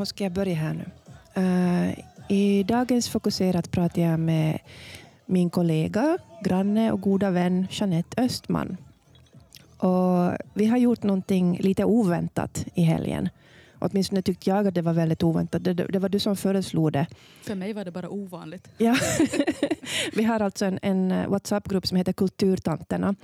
Hur ska jag börja här nu? Eh, I dagens Fokuserat pratar jag med min kollega, granne och goda vän Jeanette Östman. Och vi har gjort någonting lite oväntat i helgen. Åtminstone tyckte jag att det var väldigt oväntat. Det, det var du som föreslog det. För mig var det bara ovanligt. Ja. vi har alltså en, en WhatsApp-grupp som heter Kulturtanterna.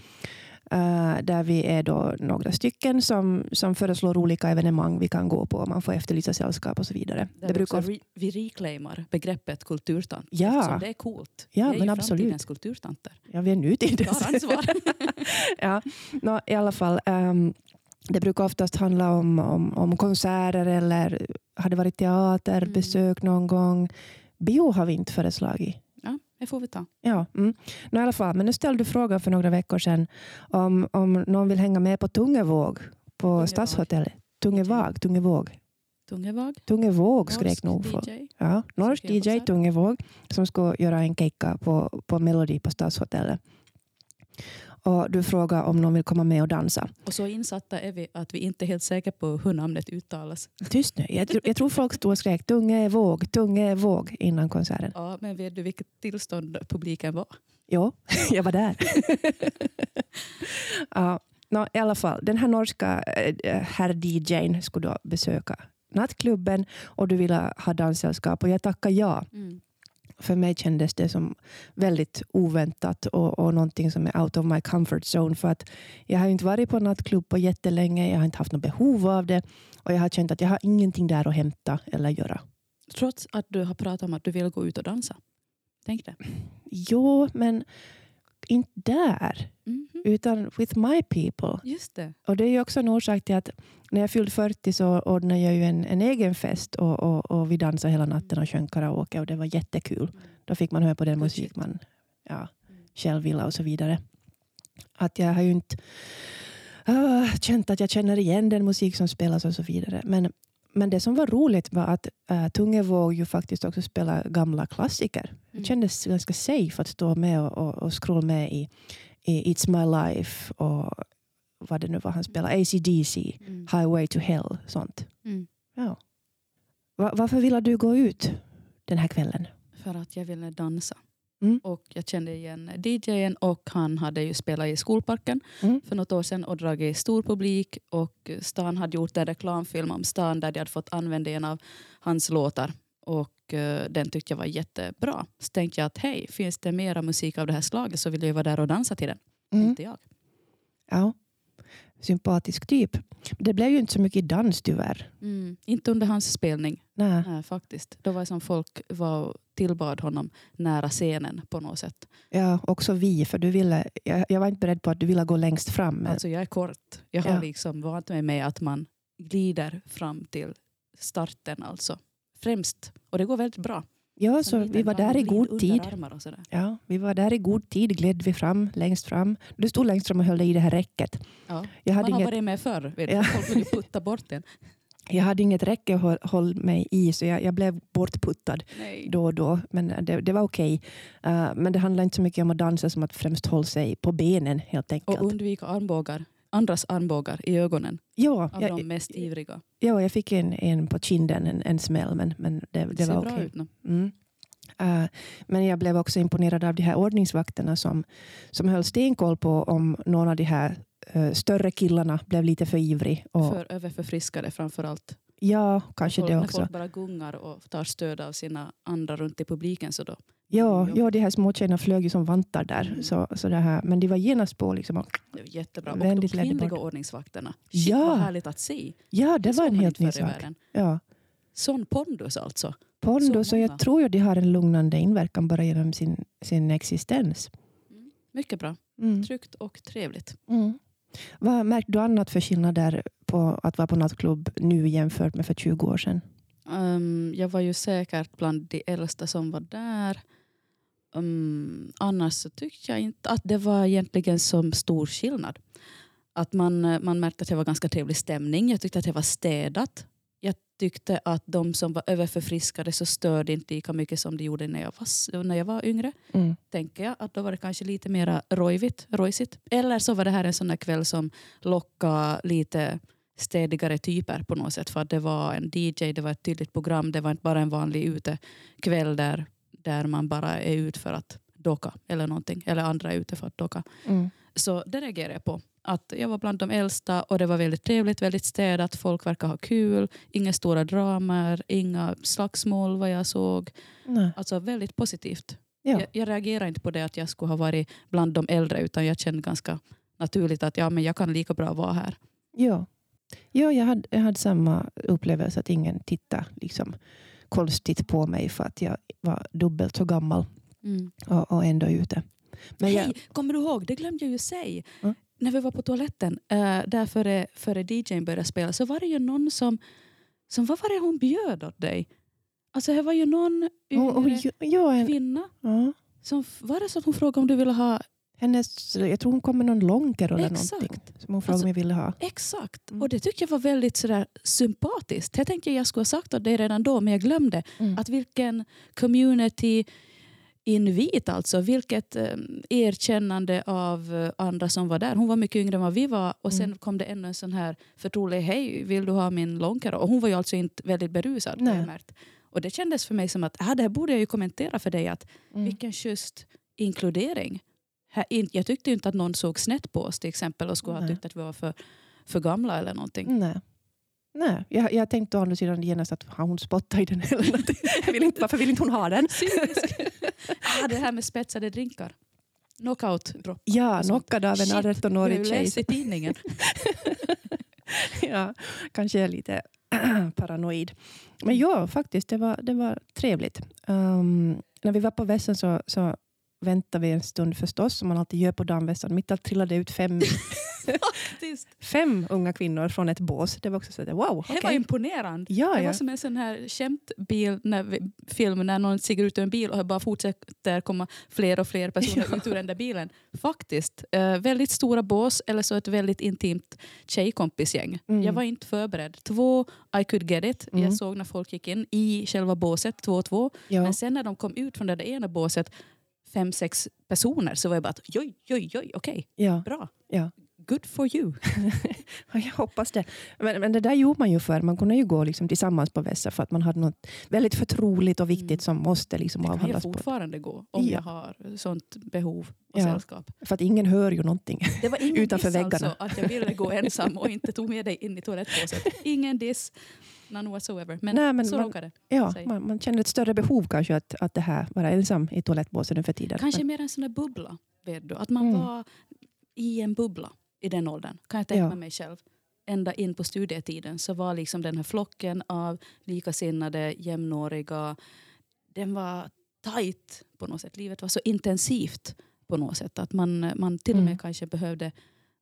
Uh, där vi är då några stycken som, som föreslår olika evenemang vi kan gå på. Man får efterlysa sällskap och så vidare. Där det brukar... re, vi reclaimar begreppet kulturtant. Ja. Eftersom det är coolt. Ja, vi är men ju absolut. framtidens kulturtanter. Ja, vi är nutidens. Tar ansvar. ja, no, I alla fall. Um, det brukar oftast handla om, om, om konserter eller har det varit teaterbesök mm. någon gång. Bio har vi inte föreslagit. Det får vi ta. Ja, mm. no, i alla fall. Men nu ställde du frågan för några veckor sedan om, om någon vill hänga med på Tungevåg på Tungevåg. Stadshotellet. Tungevåg, Tungevåg. Tungevåg. Tungevåg skrek nog. Ja, norsk DJ. Tungevåg som ska göra en keikka på, på Melody på Stadshotellet. Och du frågar om någon vill komma med och dansa. Och så insatta är vi att vi inte är helt säkra på hur namnet uttalas. Tyst nu. Jag, jag tror folk stod och skrek Tungevåg, Tungevåg innan konserten. Ja, men vet du vilket tillstånd publiken var? Jo, jag var där. ja, no, I alla fall, den här norska äh, herr DJn skulle då besöka nattklubben och du ville ha danssällskap och jag tackade ja. För mig kändes det som väldigt oväntat och, och någonting som är out of my comfort zone. För att jag har inte varit på nattklubb på jättelänge. Jag har inte haft något behov av det. Och jag har känt att jag har ingenting där att hämta eller göra. Trots att du har pratat om att du vill gå ut och dansa. Tänk det. Jo, men inte där. Mhm. Utan with my people. Just det. Och det är ju också en orsak till att när jag fyllde 40 så ordnade jag ju en, en egen fest och, och, och vi dansade hela natten och sjöng karaoke och det var jättekul. Då fick man höra på den musik man ja, själv ville och så vidare. Att jag har ju inte ah, känt att jag känner igen den musik som spelas och så vidare. Men, men det som var roligt var att uh, Tungevåg ju faktiskt också spelar gamla klassiker. Det Mm. kändes ganska safe att stå med och, och, och scrolla med i, i It's My Life och vad det nu var han spelade, ACDC, Mm. Highway to Hell, sånt. Mm. Ja. Va- varför ville du gå ut den här kvällen? För att jag ville dansa. Mm. Och jag kände igen DJen och han hade ju spelat i skolparken Mm. för något år sedan och dragit stor publik. Och stan hade gjort en reklamfilm om stan där de hade fått använda en av hans låtar. Och eh, den tyckte jag var jättebra. Så tänkte jag att hej, finns det mera musik av det här slaget så vill jag vara där och dansa till den. Mm. Inte jag. Ja. Sympatisk typ. Det blev ju inte så mycket dans tyvärr. Mm. Inte under hans spelning. Nej. Nej, faktiskt. Då var det som folk var tillbad honom nära scenen på något sätt. Ja, också vi, för du ville, jag, jag var inte beredd på att du ville gå längst fram. Men, Alltså jag är kort. Jag har Ja. liksom vant mig med att man glider fram till starten alltså. Främst. Och det går väldigt bra. ja, så liten vi var där i god tid. Ja, vi var där i god tid, gled vi fram, längst fram. Du stod längst fram och höll i det här räcket. Ja. Jag hade Man har inget, varit med förr. Vet du. Ja. Folk vill ju putta bort en. Jag hade inget räcke att håll, håll mig i, så jag, jag blev bortputtad Nej. då och då. Men det, det var okej. Uh, men det handlar inte så mycket om att dansa som att främst hålla sig på benen helt enkelt. Och undvika armbågar. Andras armbågar i ögonen. ja, Av jag, de mest ivriga. ja, jag fick en, en på kinden, en, en smäll, men, men det, Det, det var okej. ut nu. Mm. Eh, men jag blev också imponerad av de här ordningsvakterna som, som höll stenkoll på om någon av de här eh, större killarna blev lite för ivrig. Och, För överförfriskade framför allt. ja, kanske Folk, det när också. folk bara gungar och tar stöd av sina andra runt i publiken så då. Ja, Ja. ja, de här små tjejerna flög ju som vantar där. Mm. Så, så det här, men de var genast på. Liksom. och- Det var jättebra. Och de kvinnliga bort. ordningsvakterna. Shit, Ja. vad härligt att se. Ja, det var såg en helt ny sak. Ja. Sån pondus alltså. Pondus, och jag tror ju de har en lugnande inverkan bara genom sin, sin existens. Mycket bra. Mm. Tryggt och trevligt. Mm. Vad märkte du annat för skillnader på att vara på nattklubb nu jämfört med för 20 år sedan? Um, jag var ju säkert bland de äldsta som var där. Um, annars så tyckte jag inte att det var egentligen så stor skillnad. Att man, eh, man märkte att det var ganska trevlig stämning. Jag tyckte att det var städat. Tyckte att de som var överförfriskade så störde inte lika mycket som de gjorde när jag var, när jag var yngre. Mm. Tänker jag att då var det kanske lite mer rojvigt, rojsigt. Eller så var det här en sån där kväll som lockade lite städigare typer på något sätt. För att det var en DJ, det var ett tydligt program. Det var inte bara en vanlig utekväll där, där man bara är ute för att docka eller någonting. Eller andra är ute för att docka. Mm. Så det reagerade jag på. Att jag var bland de äldsta och det var väldigt trevligt, väldigt städat. Folk verkar ha kul. Inga stora dramer, inga slagsmål vad jag såg. Nej. Alltså väldigt positivt. Ja. Jag, jag reagerar inte på det att jag skulle ha varit bland de äldre utan jag kände ganska naturligt att ja, men jag kan lika bra vara här. Ja, ja jag, hade, jag hade samma upplevelse att ingen tittade liksom, konstigt på mig för att jag var dubbelt så gammal och, och ändå ute. Men jag, Hej, kommer du ihåg? Det glömde jag ju säga. Ja. När vi var på toaletten, äh, där före, före DJn började spela, så var det ju någon som, som vad var det hon bjöd åt dig? Alltså det var ju någon och, och, yngre ja, en, kvinna. ja, Som, var det så att hon frågade om du ville ha hennes, jag tror hon kom med någon långker eller Exakt. någonting som hon frågade Alltså- om jag ville ha. Exakt. Mm. Och det tyckte jag var väldigt sådär sympatiskt. Jag tänkte jag skulle ha sagt åt dig redan då, men jag glömde. Mm. Att vilken community invit alltså. Vilket eh, erkännande av eh, andra som var där. Hon var mycket yngre än vad vi var. Och sen Mm. kom det ännu en sån här förtrolig, hej vill du ha min långkara? Och hon var ju alltså inte väldigt berusad. har Nej. jag märkt. Och det kändes för mig som att ah, det här borde jag ju kommentera för dig. att Mm. Vilken schysst inkludering. Jag tyckte ju inte att någon såg snett på oss till exempel och skulle ha Nej. tyckt att vi var för, för gamla eller någonting. Nej. Nej, jag, jag tänkte å andra sidan genast att har hon spottat i den eller jag vill inte, Varför vill inte hon ha den? ah, det här med spetsade drinkar. Knockout drop. Ja, knockad av en Shit, Jag har 18-årig ju tjej. läst i tidningen. ja, kanske är lite paranoid. Men ja, faktiskt, det var, det var trevligt. Um, när vi var på vässen så, så väntade vi en stund förstås, som man alltid gör på damvässan. Mitt allt trillade ut fem, Faktiskt. fem unga kvinnor från ett bås. Det var också så att, wow, Det var imponerande. Ja, Det ja. var som en sån här skämtbil när vi, film när någon stiger ut ur en bil och bara fortsätter komma fler och fler personer Ja. ut ur den där bilen. Faktiskt. Eh, väldigt stora bås eller så ett väldigt intimt tjejkompisgäng. Mm. Jag var inte förberedd. Två, I could get it. Mm. Jag såg när folk gick in i själva båset, två och två. ja. Men sen när de kom ut från det där ena båset, fem, sex personer, så var jag bara att joj, joj, joj, okej, ja, bra. ja. Good for you. Ja, Jag hoppas det. Men, men det där gjorde man ju förr. Man kunde ju gå liksom tillsammans på vässar för att man hade något väldigt förtroligt och viktigt Mm. som måste liksom Det kan ju avhandlas. På. fortfarande gå om Ja. jag har sånt behov och Ja. sällskap. För att ingen hör ju någonting. Det var ingen Utanför diss väggarna. alltså att jag ville gå ensam och inte tog med dig in i toalettbåset. Ingen diss, none whatsoever. Men, Nej, men så man- råkade det. Ja, man, man känner ett större behov kanske att, att det här vara ensam i toalettbåsen nu för tiden. Kanske mer en sån där bubbla. Vet du? Att man Mm. var i en bubbla i den åldern. Kan jag tänka Ja. mig själv. Ända in på studietiden så var liksom den här flocken av likasinnade, jämnåriga. Den var tajt på något sätt. Livet var så intensivt på något sätt. Att man, man till och med Mm. kanske behövde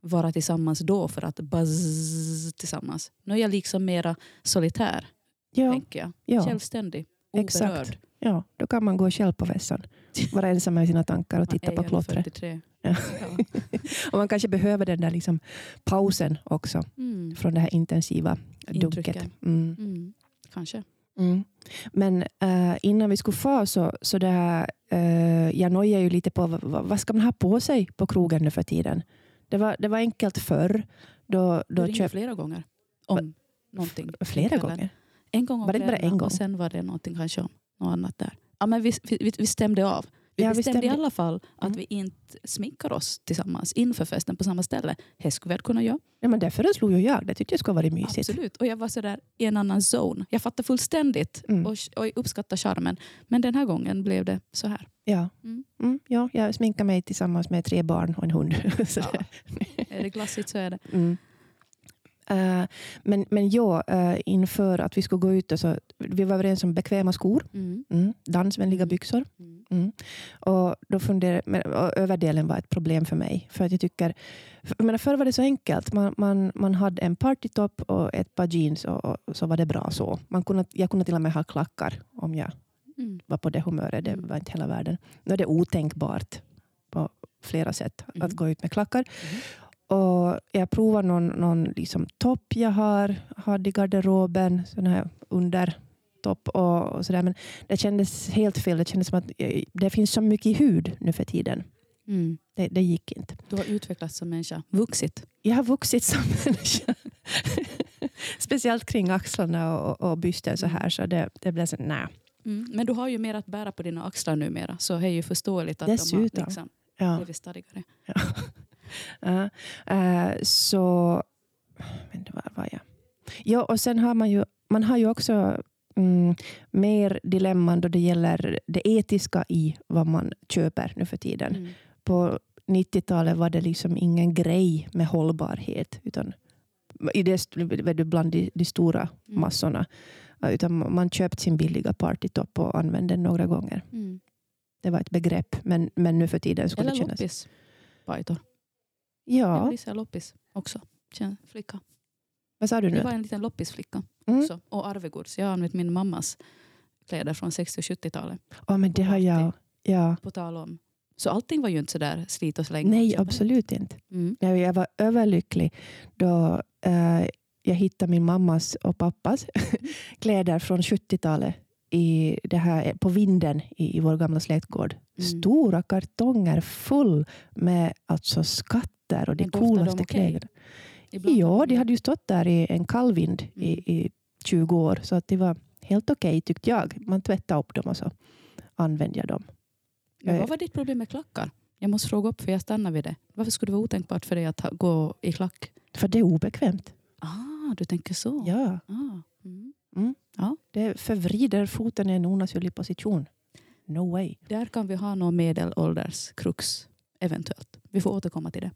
vara tillsammans då för att buzz tillsammans. Nu är jag liksom mera solitär, ja, tänker jag. ja, Självständig, Exakt. ja, då kan man gå själv på vässan. Vara ensam med sina tankar och titta på klottret. 43. Ja. Och man kanske behöver den där liksom pausen också Mm. från det här intensiva Intrycket. dunket. Mm. Mm. Kanske. Mm. Men eh, innan vi skulle få så, så det här, eh, jag nojar ju lite på vad, vad ska man ha på sig på krogen nu för tiden. Det var, det var enkelt förr. Då, Du då ringde köp, flera gånger om någonting. flera gånger. En gång om Var det bara en gång? och sen var det någonting kanske om något annat där. Ja, men vi, vi, vi stämde av. Vi Ja, vi bestämde i stämde- alla fall att Mm. vi inte sminkar oss tillsammans inför festen på samma ställe. Det skulle vi kunna göra? Ja, men det föreslog ju jag. Det tyckte jag skulle vara mysigt. Absolut. Och jag var sådär i en annan zone. Jag fattar fullständigt Mm. och, och uppskattar charmen. Men den här gången blev det så här. Ja. Mm. Mm, ja, jag sminkar mig tillsammans med tre barn och en hund. Ja. det- Är det glassigt så är det. Eh, men, men ja, eh, inför att vi skulle gå ut, och så, vi var överens om bekväma skor, Mm. mm, dansvänliga Mm. byxor. Mm. Mm. Och då funderade, men, och överdelen var ett problem för mig. För att jag tycker, för, menar, förr var det så enkelt. Man, man, man hade en partytopp och ett par jeans och, och så var det bra så. Man kunde, jag kunde till och med ha klackar om jag Mm. var på det humöret. Det var inte hela världen. Nu är det otänkbart på flera sätt att gå ut med klackar. Och jag provar någon, någon liksom topp jag har, hade i garderoben. Sån här undertopp och, och sådär. Men det kändes helt fel. Det kändes som att eh, det finns så mycket i hud nu för tiden. Mm. Det, det gick inte. Du har utvecklats som människa. Vuxit. Jag har vuxit som människa. Speciellt kring axlarna och, och bysten så här. Så det, det blev så, nej. Mm. Men du har ju mer att bära på dina axlar numera. Så det är ju förståeligt att de Dessutom. har liksom Ja. blivit stadigare. Ja. Eh, så, men var var jag? Ja, och sen har man ju, man har ju också mm, mer dilemman då det gäller det etiska i vad man köper nu för tiden. Mm. På 90-talet var det liksom ingen grej med hållbarhet. Utan i det, bland de, de stora Mm. massorna. Utan man köpte sin billiga partytopp och använde den några gånger. Mm. Det var ett begrepp, men, men nu för tiden skulle Eller det kännas... loppis. Ja. Ja, Lisa är loppis också. Flicka. vad sa du Det nu? var en liten loppisflicka Mm. också. Och arvegods. Jag har använt min mammas kläder från 60 och 70-talet. Ja, men det har jag... Ja. På tal om. Så allting var ju inte så där slit och släng. Nej, absolut inte. Mm. Jag var överlycklig då eh, jag hittade min mammas och pappas kläder från 70-talet i det här, på vinden i, i vår gamla släktgård. Mm. Stora kartonger full med alltså skatter och de Men de coolaste okej? kläderna. Ibland Ja, de hade ju stått där i en kall vind i, Mm. i 20 år. Så att det var helt okej tyckte jag. Man tvättade upp dem och så använde jag dem. Men vad var ditt problem med klackar? Jag måste fråga upp för jag stannar vid det. Varför skulle det vara otänkbart för dig att gå i klack? För det är obekvämt. Ah, du tänker så. Ja, Ah. Mm. det förvrider foten i en onaturlig position. No way. Där kan vi ha någon medelålders krux eventuellt. Vi får återkomma till det.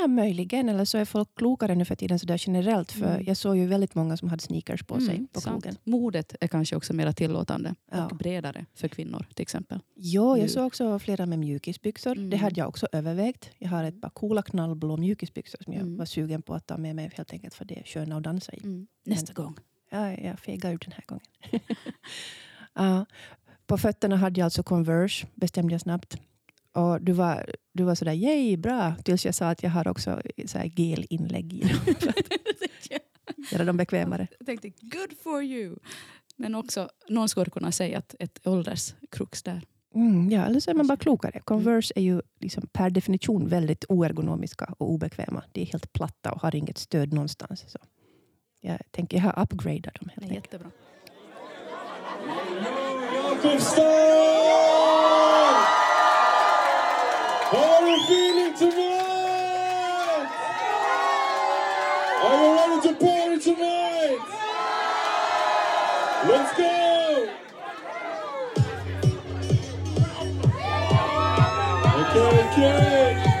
Ja, möjligen. Eller så är folk klokare nu för tiden så där generellt. För Mm. jag såg ju väldigt många som hade sneakers på sig Mm, på krogen. Modet är kanske också mer tillåtande Ja. och bredare för kvinnor till exempel. Nu. jag såg också flera med mjukisbyxor. Mm. Det hade jag också övervägt. Jag har ett par coola knallblå mjukisbyxor som jag Mm. var sugen på att ta med mig helt enkelt för det är sköna att dansa i. Mm. Nästa gång. Ja, jag fegar ur den här gången. ja. På fötterna hade jag alltså Converse, bestämde jag snabbt. Och du var, du var sådär, yay, bra. Tills jag sa att jag har också så här gelinlägg i dem. Göra dem bekvämare. Jag tänkte good for you. Men också, någon skulle kunna säga att ett ålderskrux där. Mm, ja, eller så är man bara klokare. Converse är ju liksom per definition väldigt oergonomiska och obekväma. De är helt platta och har inget stöd någonstans. Så jag tänker jag har upgradat dem helt Det är enkelt. jättebra. Jakobstad! Party tonight? Let's go! Okay, okay.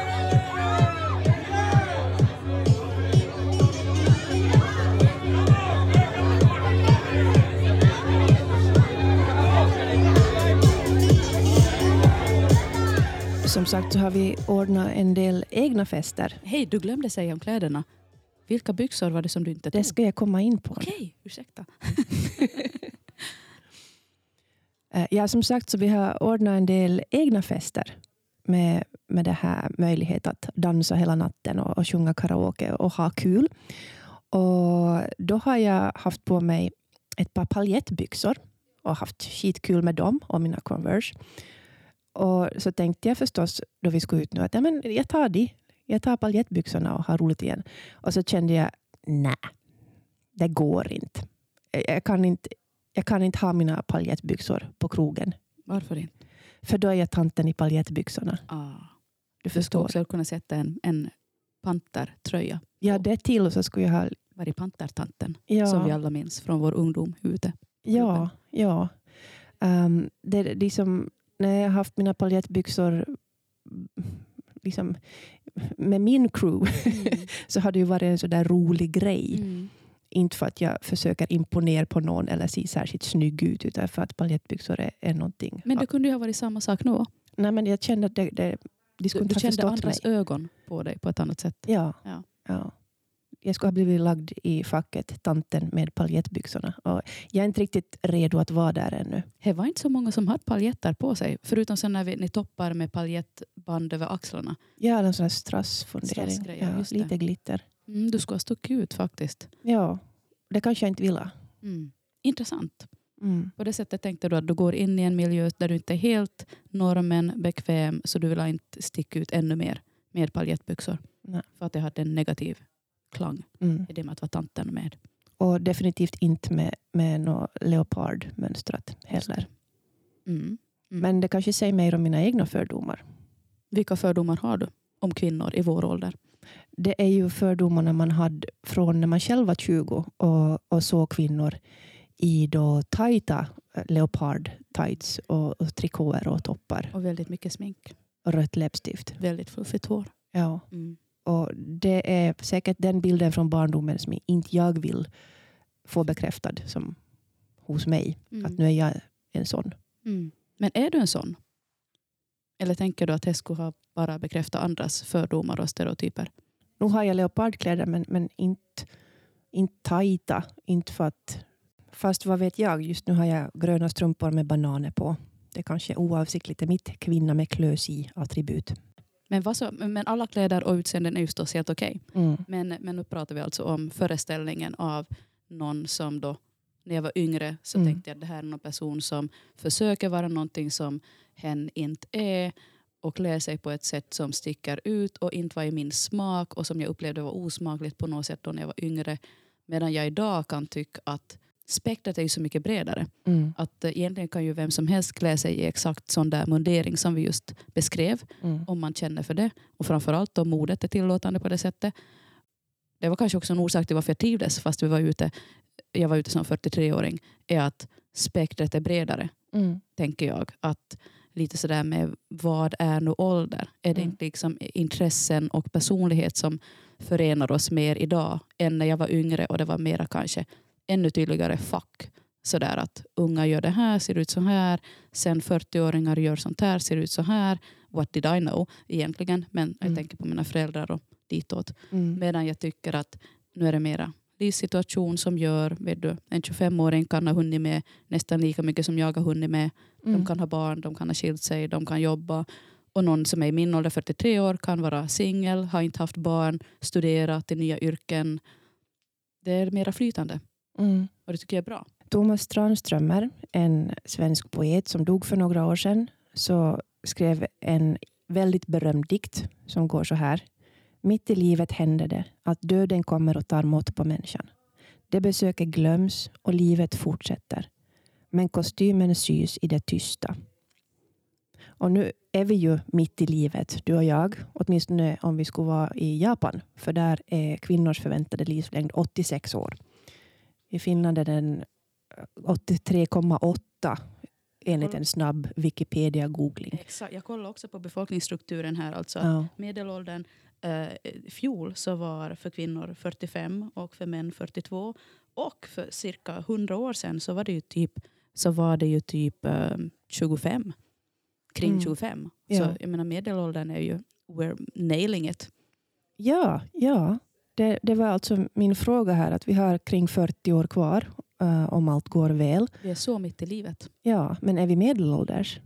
Som sagt så har vi ordnat en del egna fester. Hej, du glömde säga om kläderna. Vilka byxor var det som du inte tog? Det ska jag komma in på. Okej, ursäkta. Eh, Ja, som sagt så vi har ordnat en del egna fester med, med det här möjlighet att dansa hela natten och, och sjunga karaoke och ha kul. Och då har jag haft på mig ett par paljettbyxor och haft skitkul med dem och mina Converse. Och så tänkte jag förstås då vi skulle ut nu att ja, men jag tar de. Jag tar paljettbyxorna och har roligt igen. Och så kände jag, nej, det går inte. Jag kan inte, jag kan inte ha mina paljettbyxor på krogen. Varför inte? För då är jag tanten i paljettbyxorna. Ah. Du Du skulle förstår. också kunna sätta en, en pantertröja. Ja, det till så skulle jag ha... Var i pantertanten Ja, som vi alla minns från vår ungdom ute. ja, ja. Um, det, det är som, när jag har haft mina paljettbyxor liksom, med min crew så har det ju varit en så där rolig grej. Mm. Inte för att jag försöker imponera på någon eller se särskilt snygg ut utan för att paljettbyxor är, är någonting. Men det kunde ju ha varit samma sak nu. Nej, men jag kände att det, det, de skulle Du, inte du ha kände mig. andras ögon på dig på ett annat sätt. Ja. Ja. ja. Jag skulle ha blivit lagd i facket tanten med paljettbyxorna. Och jag är inte riktigt redo att vara där ännu. Det var inte så många som hade paljetter på sig. Förutom sen när vi, ni toppar med paljettband över axlarna. Har en sån här strassfundering. Ja, lite glitter. Mm, du skulle ha stuckit ut faktiskt. Ja, det kanske jag inte vill ha. Mm. Intressant. Mm. På det sättet tänkte du att du går in i en miljö där du inte är helt normen bekväm så du vill inte sticka ut ännu mer med paljettbyxor. Nej. För att det hade en negativ klang Mm. i det med att vara tanten med. Och definitivt inte med, med något leopardmönstrat heller. Mm. Mm. Men det kanske säger mer om mina egna fördomar. Vilka fördomar har du om kvinnor i vår ålder? Det är ju fördomarna man hade från när man själv var 20 och, och såg kvinnor i då tajta eh, leopard tights och, och trikåer och toppar Och väldigt mycket smink. och rött läppstift. Väldigt fluffigt hår. Ja. Mm. Och det är säkert den bilden från barndomen som inte jag vill få bekräftad som hos mig. Mm. Att nu är jag en sån. Mm. Men är du en sån? Eller tänker du att det skulle ha bara bekräftat andras fördomar och stereotyper? Nu har jag leopardkläder men, men inte, inte tajta. Inte för att, fast vad vet jag, just nu har jag gröna strumpor med bananer på. Det kanske är oavsiktligt är mitt kvinna med klös i attribut. Men, vad så, men alla kläder och utseenden är ju förstås helt okej. Mm. Men, men nu pratar vi alltså om föreställningen av någon som då, när jag var yngre så Mm. tänkte jag att det här är någon person som försöker vara någonting som hen inte är och klär sig på ett sätt som sticker ut och inte var i min smak och som jag upplevde var osmakligt på något sätt då när jag var yngre. Medan jag idag kan tycka att spektrat är ju så mycket bredare. Mm. Att eh, egentligen kan ju vem som helst klä sig i exakt sån där mundering som vi just beskrev Mm. om man känner för det. Och framförallt om modet är tillåtande på det sättet. Det var kanske också en orsak till varför jag trivdes fast vi var ute, jag var ute som 43-åring. Är att spektret är bredare, Mm. tänker jag. Att lite sådär med vad är nu ålder? Är det Mm. inte liksom intressen och personlighet som förenar oss mer idag än när jag var yngre och det var mera kanske ännu tydligare fack. Sådär att unga gör det här, ser ut så här. Sen 40-åringar gör sånt här, ser ut så här. What did I know egentligen? Men jag Mm. tänker på mina föräldrar och ditåt. Mm. Medan jag tycker att nu är det mera livssituation som gör, vet du, en 25-åring kan ha hunnit med nästan lika mycket som jag har hunnit med. De Mm. kan ha barn, de kan ha skilt sig, de kan jobba. Och någon som är i min ålder, 43 år, kan vara singel, har inte haft barn, studera till nya yrken. Det är mera flytande Mm. och det tycker jag är bra. Thomas Tranströmer, en svensk poet som dog för några år sedan, så skrev en väldigt berömd dikt som går så här. Mitt i livet händer det att döden kommer och tar mått på människan. Det besöket glöms och livet fortsätter. Men kostymen sys i det tysta. Och nu är vi ju mitt i livet, du och jag. Åtminstone om vi skulle vara i Japan. För där är kvinnors förväntade livslängd 86 år. I Finland är den 83,8 enligt en snabb Wikipedia-googling. Exakt. Jag kollar också på befolkningsstrukturen här. Alltså Ja. Medelåldern eh, fjol så var för kvinnor 45 och för män 42. Och för cirka 100 år sedan så var det ju typ, så var det ju typ eh, 25. Kring Mm. 25. Ja. Så jag menar medelåldern är ju, we're nailing it. Ja, ja. Det, det var alltså min fråga här, att vi har kring 40 år kvar eh, om allt går väl. Vi är så mitt i livet. Ja, men är vi medelålders?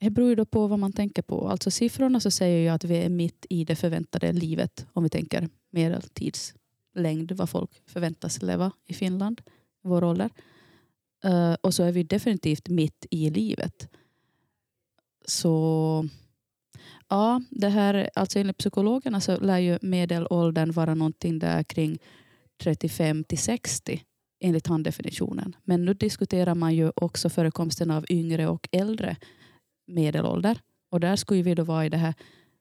Det beror ju då på vad man tänker på. Alltså siffrorna så säger ju att vi är mitt i det förväntade livet. Om vi tänker medeltidslängd, vad folk förväntas leva i Finland, vår ålder. Eh, och så är vi definitivt mitt i livet. Så ja, det här, alltså enligt psykologerna så lär ju medelåldern vara någonting där kring 35 till 60 enligt handdefinitionen. Men nu diskuterar man ju också förekomsten av yngre och äldre medelålder. Och där skulle vi då vara i det här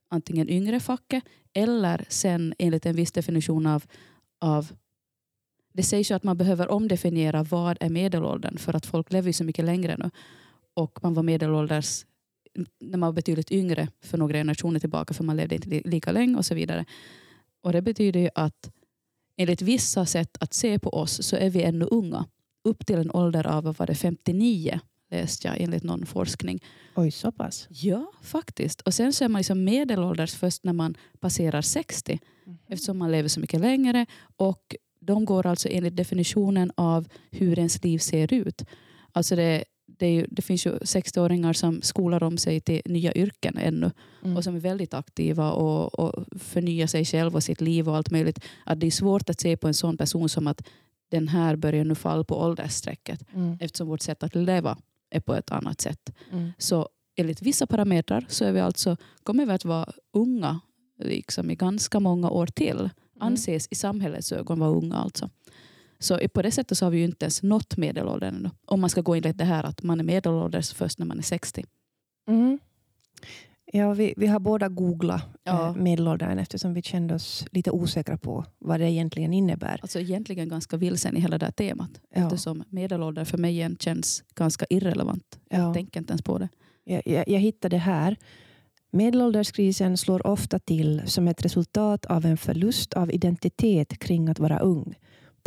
antingen yngre facket eller sen enligt en viss definition av, av det sägs ju att man behöver omdefiniera vad är medelåldern för att folk lever ju så mycket längre nu. Och man var medelålders när man var betydligt yngre för några generationer tillbaka för man levde inte li- lika länge och så vidare. Och det betyder ju att enligt vissa sätt att se på oss så är vi ännu unga. Upp till en ålder av var det, 59 läste jag enligt någon forskning. Oj, så pass. Ja, faktiskt. Och sen så är man liksom medelålders först när man passerar 60 eftersom man lever så mycket längre. Och de går alltså enligt definitionen av hur ens liv ser ut. Alltså det, det, ju, det finns ju 60-åringar som skolar om sig till nya yrken ännu Mm. och som är väldigt aktiva och, och förnyar sig själv och sitt liv och allt möjligt. Att det är svårt att se på en sån person som att den här börjar nu falla på åldersstrecket Mm. eftersom vårt sätt att leva är på ett annat sätt. Mm. Så enligt vissa parametrar så är vi alltså, kommer vi att vara unga liksom i ganska många år till. Anses i samhällets ögon vara unga alltså. Så i- på det sättet så har vi ju inte ens nått medelåldern ännu. Om man ska gå enligt det här att man är medelålders först när man är 60. Mm. Ja, vi, vi har båda googlat Ja. eh, medelåldern eftersom vi kände oss lite osäkra på vad det egentligen innebär. Alltså egentligen ganska vilsen i hela det här temat. Ja. Eftersom medelålder för mig igen känns ganska irrelevant. Ja. Jag tänker inte ens på det. Jag, jag, jag hittade här. Medelålderskrisen slår ofta till som ett resultat av en förlust av identitet kring att vara ung.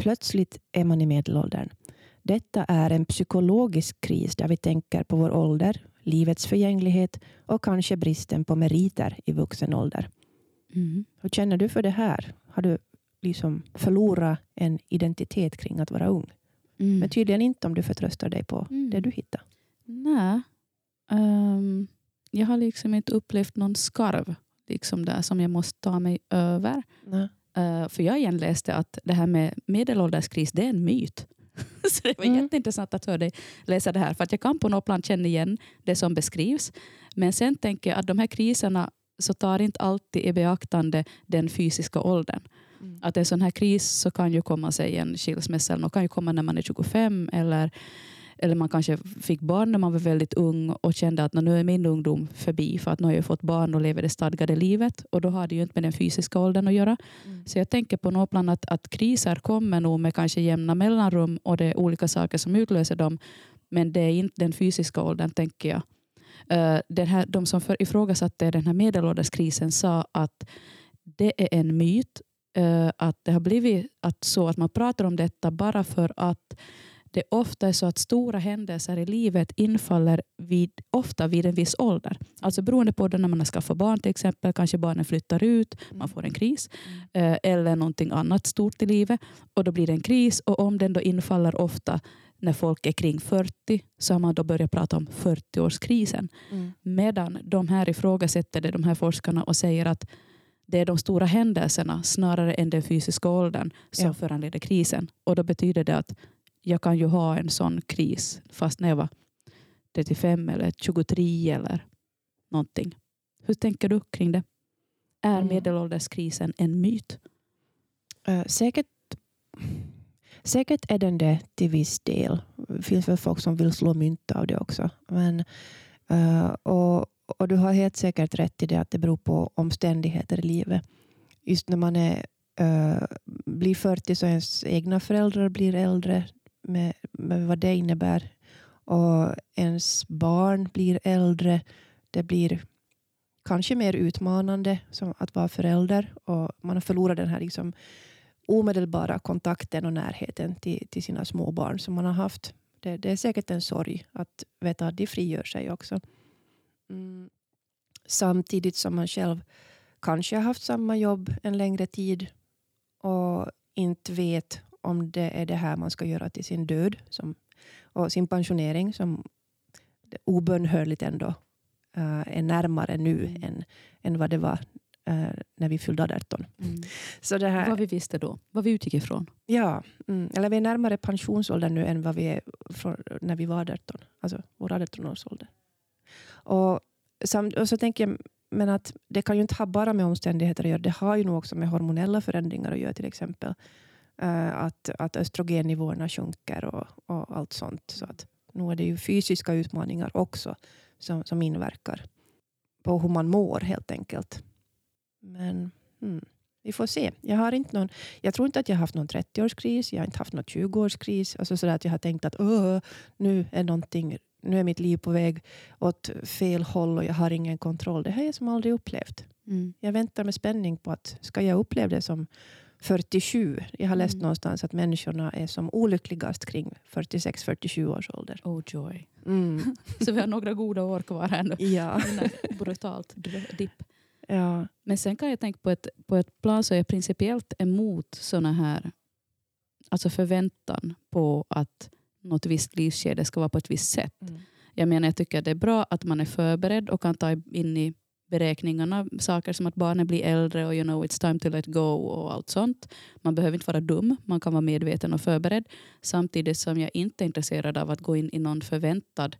Plötsligt är man i medelåldern. Detta är en psykologisk kris där vi tänker på vår ålder, livets förgänglighet och kanske bristen på meriter i vuxen ålder. Mm. Hur känner du för det här? Har du liksom förlorat en identitet kring att vara ung? Mm. Men tydligen inte om du förtröstar dig på Mm. det du hittar. Nej. Ehm, jag har liksom inte upplevt någon skarv liksom där som jag måste ta mig över. Nej. Eh, för jag igen läste att det här med medelålderskris, det är en myt. Så det var Mm. jätteintressant att höra dig läsa det här. För att jag kan på något plan känna igen det som beskrivs. Men sen tänker jag att de här kriserna så tar inte alltid i beaktande den fysiska åldern. Mm. Att en sån här kris så kan ju komma sig en skilsmässa. Eller kan ju komma när man är 25 eller, eller man kanske fick barn när man var väldigt ung och kände att "Nå, nu är min ungdom förbi för att nu har jag fått barn och lever det stadgade livet. Och då har det ju inte med den fysiska åldern att göra. Mm. Så jag tänker på något plan att, att kriser kommer nog med kanske jämna mellanrum och det är olika saker som utlöser dem. Men det är inte den fysiska åldern tänker jag. Eh, den här, de som för, ifrågasatte den här medelålderskrisen sa att det är en myt. eh, att det har blivit att så att man pratar om detta bara för att det ofta är så att stora händelser i livet infaller vid, ofta vid en viss ålder. Alltså beroende på det när man har skaffat barn till exempel, kanske barnen flyttar ut, man får en kris. eh, eller någonting annat stort i livet. Och då blir det en kris och om den då infaller ofta när folk är kring 40 så har man då börjat prata om 40-årskrisen. Mm. Medan de här ifrågasätter det, de här forskarna och säger att det är de stora händelserna snarare än den fysiska åldern som Ja. föranleder krisen. Och då betyder det att jag kan ju ha en sån kris fast när jag var 35 eller 23 eller någonting. Hur tänker du kring det? Är Mm. medelålderskrisen en myt? Eh, säkert, säkert är den det till viss del. Det finns väl folk som vill slå mynt av det också. Men, eh, och, och du har helt säkert rätt i det att det beror på omständigheter i livet. Just när man är, eh, blir 40 så ens egna föräldrar blir äldre med, med vad det innebär. Och ens barn blir äldre. Det blir kanske mer utmanande som att vara förälder. Och man har förlorat den här liksom omedelbara kontakten och närheten till, till sina små barn som man har haft. Det, det är säkert en sorg att veta att de frigör sig också. Mm. Samtidigt som man själv kanske har haft samma jobb en längre tid och inte vet om det är det här man ska göra till sin död som, och sin pensionering som obönhörligt ändå eh, är närmare nu Mm. än, än vad det var eh, när vi fyllde 18. Mm. Så det här, Vad vi visste då? Vad vi utgick ifrån? Ja, mm. eller vi är närmare pensionsåldern nu än vad vi är när vi var 18. Alltså vår 18-årsålder. Och, och så tänker jag men att det kan ju inte ha bara med omständigheter att göra. Det har ju nog också med hormonella förändringar att göra till exempel. Eh, att, att östrogennivåerna sjunker och, och allt sånt. Så att nu är det ju fysiska utmaningar också som, som inverkar på hur man mår helt enkelt. Men mm, vi får se. Jag har inte någon jag tror inte att jag har haft någon 30-årskris, jag har inte haft någon 20-årskris. Alltså så att jag har tänkt att "Åh, nu är, någonting, nu är mitt liv på väg åt fel håll och jag har ingen kontroll. Det har jag som aldrig upplevt. Mm. Jag väntar med spänning på att ska jag uppleva det som 47? Jag har läst Mm. någonstans att människorna är som olyckligast kring 46-47 års ålder. Oh joy. Mm. Så vi har några goda år kvar här nu. Ja. Brutalt dipp. ja. Men sen kan jag tänka på ett, på ett plan så är jag principiellt emot såna här alltså förväntan på att något visst livsskede ska vara på ett visst sätt. Mm. Jag menar, jag tycker att det är bra att man är förberedd och kan ta in i beräkningarna saker som att barnen blir äldre och you know it's time to let go och allt sånt. Man behöver inte vara dum, man kan vara medveten och förberedd. Samtidigt som jag inte är intresserad av att gå in i någon förväntad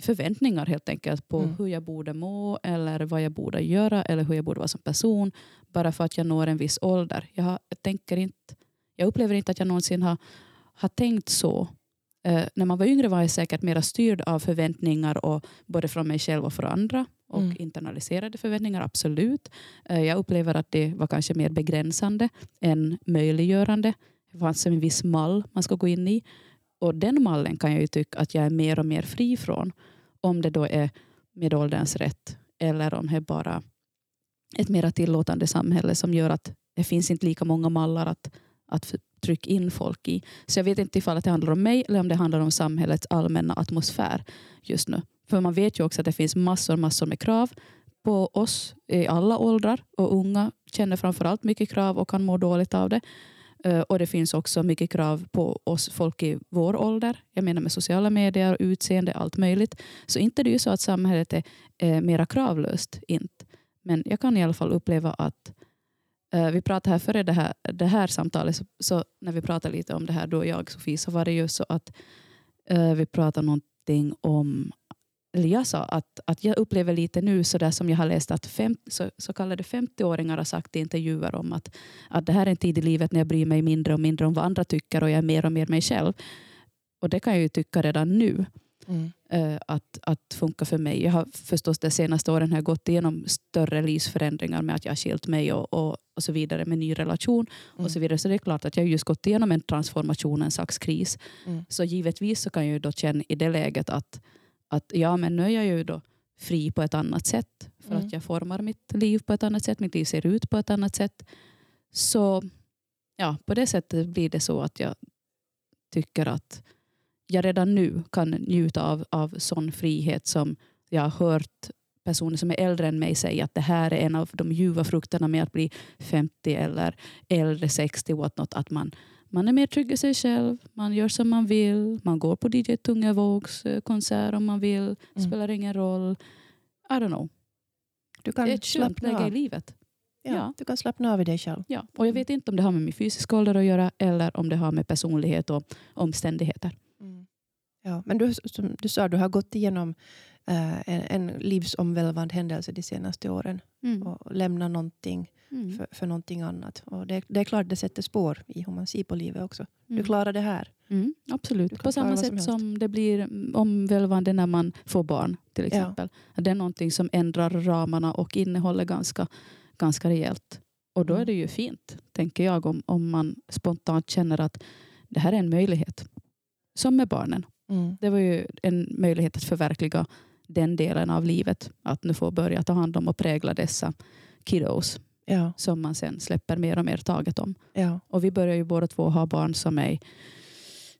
förväntningar helt enkelt på Mm. hur jag borde må eller vad jag borde göra eller hur jag borde vara som person bara för att jag når en viss ålder. Jag, har, jag, tänker inte, jag upplever inte att jag någonsin har, har tänkt så. Eh, när man var yngre var jag säkert mer styrd av förväntningar och både från mig själv och från andra och Mm. internaliserade förväntningar, absolut. Eh, jag upplever att det var kanske mer begränsande än möjliggörande. Det fanns en viss mall man ska gå in i. Och den mallen kan jag ju tycka att jag är mer och mer fri från. Om det då är med ålderns rätt eller om det är bara ett mer tillåtande samhälle som gör att det finns inte lika många mallar att, att tryck in folk i. Så jag vet inte ifall det handlar om mig eller om det handlar om samhällets allmänna atmosfär just nu. För man vet ju också att det finns massor, massor med krav på oss i alla åldrar och unga känner framförallt mycket krav och kan må dåligt av det. Eh, och det finns också mycket krav på oss folk i vår ålder. Jag menar med sociala medier, utseende, allt möjligt. Så inte det är ju så att samhället är eh, mera kravlöst. Inte. Men jag kan i alla fall uppleva att Eh, vi pratade här före det här, det här samtalet, så, så när vi pratade lite om det här, då jag Sofie, så var det ju så att uh, vi pratade någonting om eller jag sa att, att jag upplever lite nu så där som jag har läst att fem, så, så kallade 50-åringar har sagt i intervjuer om att, att det här är en tid i livet när jag bryr mig mindre och mindre om vad andra tycker och jag är mer och mer mig själv. Och det kan jag ju tycka redan nu Mm. eh, att, att funka för mig. Jag har förstås de senaste åren har jag gått igenom större livsförändringar med att jag har skilt mig och, och, och så vidare med ny relation Mm. och så vidare. Så det är klart att jag har just gått igenom en transformation, en slags kris. Mm. Så givetvis så kan jag ju då känna i det läget att, att ja, men nu är jag ju då fri på ett annat sätt för Mm. att jag formar mitt liv på ett annat sätt, mitt liv ser ut på ett annat sätt. Så ja, på det sättet blir det så att jag tycker att jag redan nu kan njuta av, av sån frihet som jag har hört personer som är äldre än mig säga att det här är en av de ljuva frukterna med att bli 50 eller äldre 60 what not, att man, man är mer trygg i sig själv, man gör som man vill, man går på DJ Tungevågs eh, konsert om man vill, Mm. spelar ingen roll. I don't know. Du Det kan är ett skönt läge i livet. Ja, ja. Du kan slappna av i dig själv. Ja. Och jag vet inte om det har med min fysiska ålder att göra eller om det har med personlighet och omständigheter. Ja, men du, som du sa, du har gått igenom eh, en, en livsomvälvande händelse de senaste åren Mm. och lämnat någonting Mm. för, för någonting annat. Och det, det är klart det sätter spår i hur man ser på livet också. Du Mm. klarar det här. Mm, Du absolut. På samma sätt som som, det blir omvälvande när man får barn till Ja. exempel. Det är någonting som ändrar ramarna och innehåller ganska, ganska rejält. Och då är Mm. det ju fint, tänker jag, om, om man spontant känner att det här är en möjlighet. Som med barnen. Mm. Det var ju en möjlighet att förverkliga den delen av livet. Att nu få börja ta hand om och prägla dessa kiddos Ja, som man sen släpper mer och mer taget om. ja, Och vi börjar ju båda två ha barn som är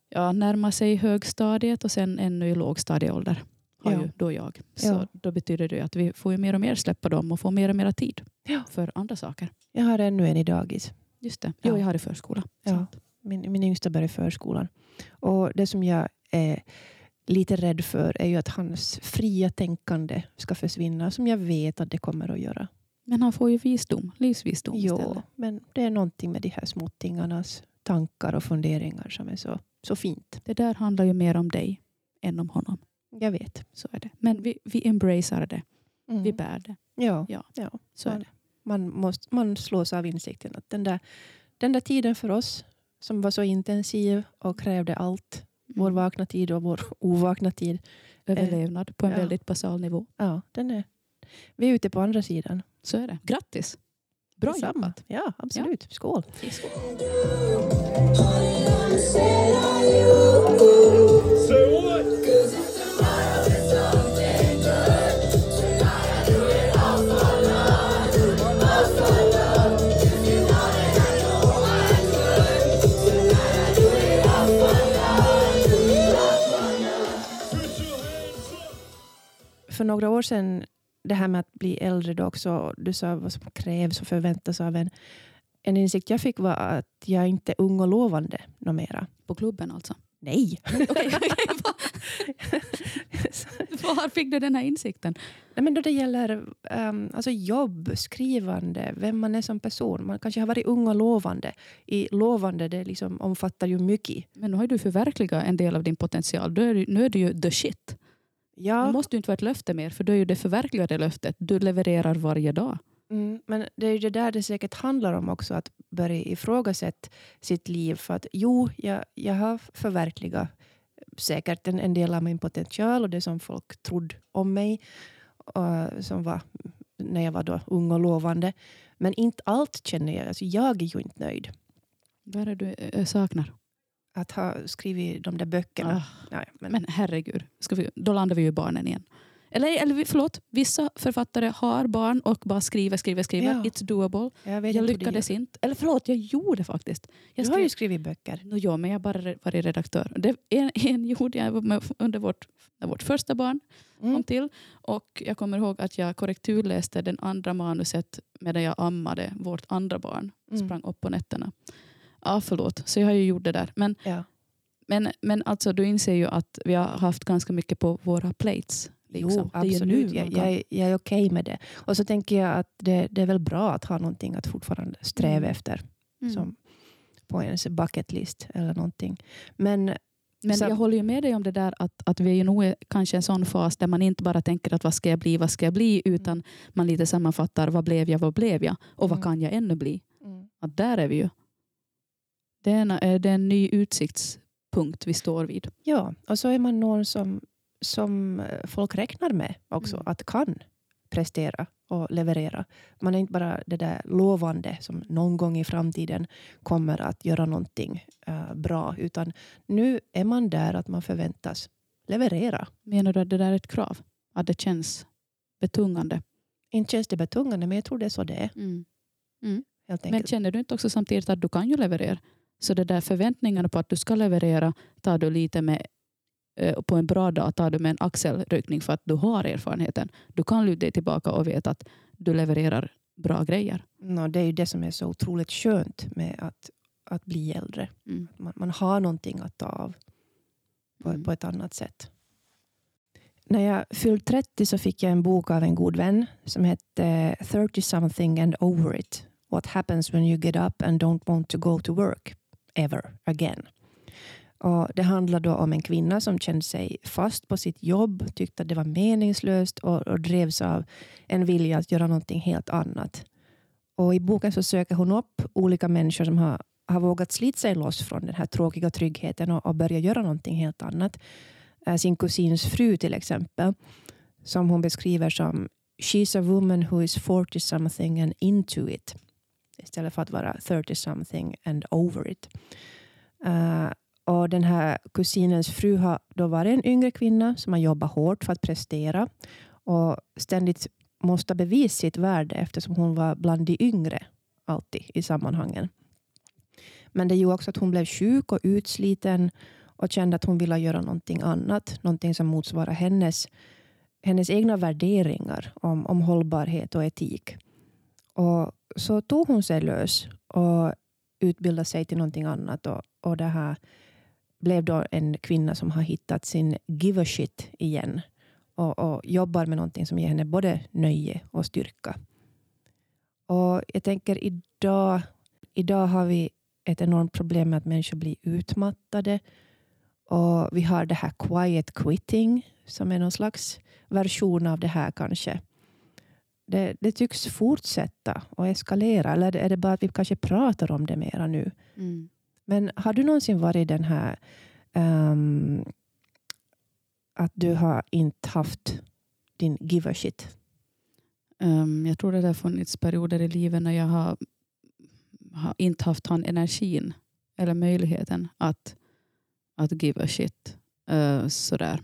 ja, närmar sig högstadiet och sen ännu i lågstadieålder. Har Ja. ju då jag. Så Ja. då betyder det att vi får ju mer och mer släppa dem och få mer och mer tid Ja. för andra saker. jag har ännu en i dagis. Just det. Ja. Jo, jag har i förskola. Ja. Min, min yngsta börjar i förskolan. Och det som jag är lite rädd för är ju att hans fria tänkande ska försvinna. Som jag vet att det kommer att göra. Men han får ju visdom, livsvisdom Jo, istället. men det är någonting med de här småttingarnas tankar och funderingar som är så, så fint. Det där handlar ju mer om dig än om honom. Jag vet. Så är det. Men vi, vi embracear det. Mm. Vi bär det. Ja, Ja. ja. Så är man, det. man, måste, man slås av insikten att den där, den där tiden för oss som var så intensiv och krävde allt. Vår vakna tid och vår ovakna tid. Överlevnad på en ja. väldigt basal nivå. Ja, den är, vi är ute på andra sidan. Så är det. Grattis! Bra Detsamma. jobbat! Ja, absolut. Skål. Say what? För några år sedan, det här med att bli äldre då också, du sa vad som krävs och förväntas av en. En insikt jag fick var att jag inte är ung och lovande något mera. På klubben alltså. Nej! Okej. Var fick du den här insikten? Nej, men då det gäller um, alltså jobb, skrivande, vem man är som person. Man kanske har varit ung och lovande. I lovande det liksom omfattar ju mycket. Men nu har du förverkligat en del av din potential. Nu är du, nu är du ju the shit. Ja, Det måste ju inte vara ett löfte mer, för då är ju det förverkligade löftet. Du levererar varje dag. mm, men det är ju det där det säkert handlar om också, att börja ifrågasätta sitt liv. För att jo, jag, jag har förverkligat säkert en, en del av min potential och det som folk trodde om mig, och, som var när jag var då ung och lovande. Men inte allt känner jag. Alltså, jag är ju inte nöjd. Vad är det du eh, saknar? Att ha skrivit de där böckerna. Ah, Ja, men, men herregud, ska vi, då landar vi ju i barnen igen. Eller, eller förlåt, vissa författare har barn och bara skriver, skriver, skriver. Ja. It's doable. jag vet Jag det lyckades inte. Eller förlåt, jag gjorde faktiskt. Jag Du har ju skrivit böcker. No, ja, men jag har bara varit redaktör. Det, en, en gjorde jag under vårt, när vårt första barn kom Mm. till. Och jag kommer ihåg att jag korrekturläste den andra manuset medan jag ammade vårt andra barn. Mm. Sprang upp på nätterna. Ja, förlåt. Så jag har ju gjort det där. Men, Ja. men, men alltså, du inser ju att vi har haft ganska mycket på våra plates. Liksom. Jo, absolut. Jag, jag, är- jag är okej med det. Och så tänker jag att det, det är väl bra att ha någonting att fortfarande sträva Mm. efter. Mm. Som på ens bucket list eller någonting. Men Men Så- jag håller ju med dig om det där att, att vi är ju nog kanske en sån fas där man inte bara tänker att vad ska jag bli, vad ska jag bli, utan man lite sammanfattar vad blev jag, vad blev jag och vad Mm. kan jag ännu bli. Att där är vi ju. Det är eh, det är en ny utsiktspunkt vi står vid. ja, och så är man någon som, som eh, folk räknar med också. Mm. Att kan prestera och leverera. Man är inte bara det där lovande som någon gång i framtiden kommer att göra någonting eh, bra. Utan nu är man där att man förväntas leverera. Menar du att det där är ett krav? Att det känns betungande? Inte känns det betungande, men jag tror det är så det är. Helt Men enkelt. känner du inte också samtidigt att du kan ju leverera? Så det där förväntningarna på att du ska leverera tar du lite med eh, på en bra dag tar du med en axelryckning för att du har erfarenheten. Du kan luta dig tillbaka och veta att du levererar bra grejer. Nå, det är ju det som är så otroligt skönt med att, att bli äldre. Mm. Man, man har någonting att ta av på, Mm. på ett annat sätt. När jag fyllt 30 så fick jag en bok av en god vän som hette 30 something and over it. What happens when you get up and don't want to go to work ever again. Och det handlar då om en kvinna som kände sig fast på sitt jobb, tyckte att det var meningslöst och, och drevs av en vilja att göra någonting helt annat. Och I boken så söker hon upp olika människor som har, har vågat slita sig loss från den här tråkiga tryggheten och, och börja göra någonting helt annat. Eh, sin kusins fru till exempel, som hon beskriver som She's a woman who is 40 something and into it. Istället för att vara 30 something and over it. Uh, och den här kusinens fru har då varit en yngre kvinna som har jobbat hårt för att prestera och ständigt måste bevisa sitt värde eftersom hon var bland de yngre alltid i sammanhangen. Men det gjorde också att hon blev sjuk och utsliten och kände att hon ville göra någonting annat. Någonting som motsvarar hennes, hennes egna värderingar om, om hållbarhet och etik. Och så tog hon sig lös och utbildade sig till någonting annat. Och, och det här blev då en kvinna som har hittat sin give a shit igen och, och jobbar med någonting som ger henne både nöje och styrka. Och jag tänker idag, idag har vi ett enormt problem med att människor blir utmattade. Och vi har det här quiet quitting som är någon slags version av det här kanske. Det, det tycks fortsätta och eskalera. Eller är det bara att vi kanske pratar om det mera nu? Mm. Men har du någonsin varit den här ehm, att du har inte haft din give a shit? Um, jag tror det har funnits perioder i livet när jag har, har inte haft han energin eller möjligheten att, att give a shit. Uh, sådär.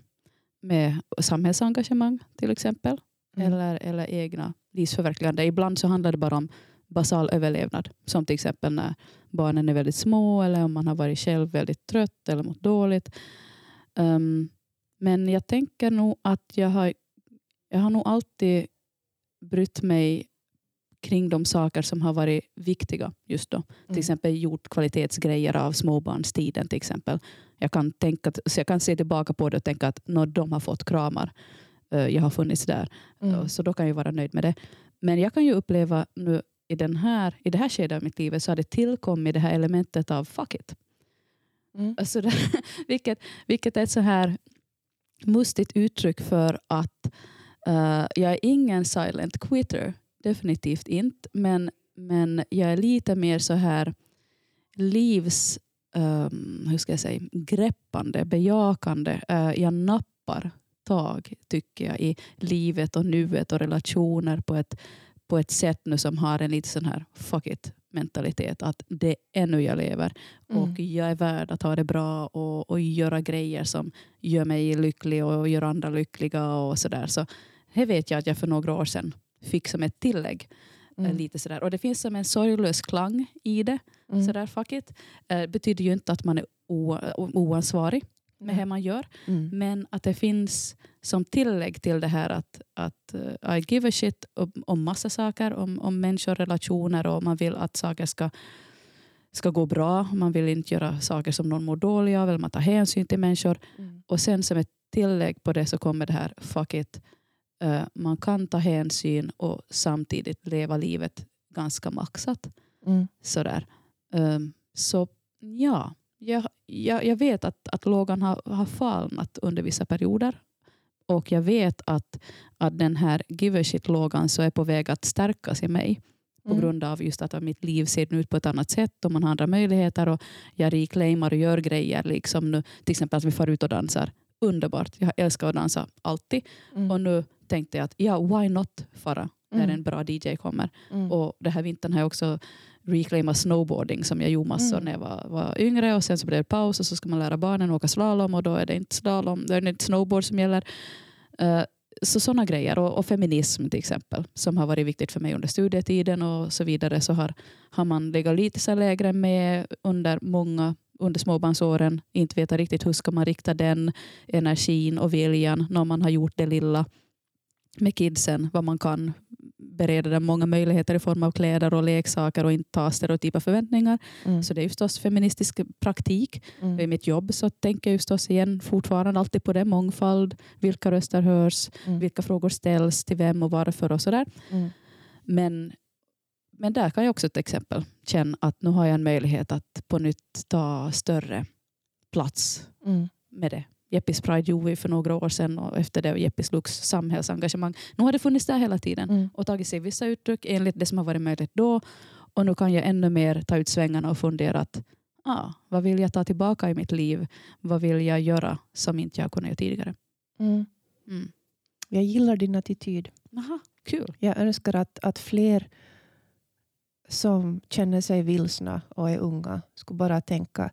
Med samhällsengagemang till exempel. Mm. Eller, eller egna livsförverkligande. Ibland så handlar det bara om basal överlevnad. Som till exempel när barnen är väldigt små eller om man har varit själv väldigt trött eller mått dåligt. Um, men jag tänker nog att jag har, jag har nog alltid brytt mig kring de saker som har varit viktiga just då. Till Mm. exempel gjort kvalitetsgrejer av småbarnstiden till exempel. Jag kan, tänka, så jag kan se tillbaka på det och tänka att när de har fått kramar, jag har funnits där. Mm. Så då kan jag vara nöjd med det. Men jag kan ju uppleva nu i, den här, i det här skedet av mitt liv så har det tillkommit det här elementet av fuck it. Mm. Alltså det, vilket, vilket är ett så här mustigt uttryck för att eh, jag är ingen silent quitter. Definitivt inte. Men, men jag är lite mer så här livs... ehm, hur ska jag säga? Greppande, bejakande. Eh, jag nappar tag, tycker jag, i livet och nuet och relationer på ett, på ett sätt nu som har en lite sån här fuck it mentalitet. Att det är nu jag lever Mm. och jag är värd att ha det bra och, och göra grejer som gör mig lycklig och gör andra lyckliga och sådär. Så det vet jag att jag för några år sedan fick som ett tillägg. eh, Mm. Lite sådär. Och det finns som en sorglös klang i det. Mm. Sådär, fuck it. Eh, betyder ju inte att man är oansvarig med det man gör. Mm. Men att det finns som tillägg till det här att, att eh, I give a shit om, om massa saker, om, om människor, relationer och man vill att saker ska, ska gå bra. Man vill inte göra saker som någon mår dålig av eller man tar hänsyn till människor. Mm. Och sen som ett tillägg på det så kommer det här fuck it. Eh, man kan ta hänsyn och samtidigt leva livet ganska maxat. Mm. Sådär. Um, så ja, jag, jag, jag vet att, att lågan har, har falnat under vissa perioder. Och jag vet att, att den här give a shit-lågan så är på väg att stärkas i mig. På Mm. grund av just att mitt liv ser ut på ett annat sätt och man har andra möjligheter. Och jag reclaimar och gör grejer. Liksom nu, till exempel att vi får ut och dansar. Underbart. Jag älskar att dansa alltid. Mm. Och nu tänkte jag att ja, why not fara när Mm. en bra DJ kommer. Mm. Och det här vintern har jag också reclaimat snowboarding som jag gjorde massor Mm. när jag var, var yngre och sen så blev det paus och så ska man lära barnen åka slalom och då är det inte slalom, då är det inte snowboard som gäller. Eh, så sådana grejer och, och feminism till exempel som har varit viktigt för mig under studietiden och så vidare så har, har man legat lite så lägre med under många under småbarnsåren, inte veta riktigt hur ska man rikta den energin och viljan när man har gjort det lilla med kidsen, vad man kan bereda dem många möjligheter i form av kläder och leksaker och inte ta stereotypa förväntningar. Mm. Så det är ju förstås feministisk praktik. I Mm. mitt jobb så tänker jag förstås igen fortfarande alltid på det. Mångfald, vilka röster hörs, Mm. vilka frågor ställs till vem och varför och sådär. Mm. Men, men där kan jag också till exempel känna att nu har jag en möjlighet att på nytt ta större plats Mm. med det. Jeppis Pride gjorde vi för några år sedan och efter det Jeppis Lux samhällsengagemang. Nu har det funnits där hela tiden Mm. och tagit sig vissa uttryck enligt det som har varit möjligt då. Och nu kan jag ännu mer ta ut svängarna och fundera att ah, vad vill jag ta tillbaka i mitt liv? Vad vill jag göra som inte jag kunde göra tidigare? Mm. Mm. Jag gillar din attityd. Aha, kul. Jag önskar att, att fler som känner sig vilsna och är unga skulle bara tänka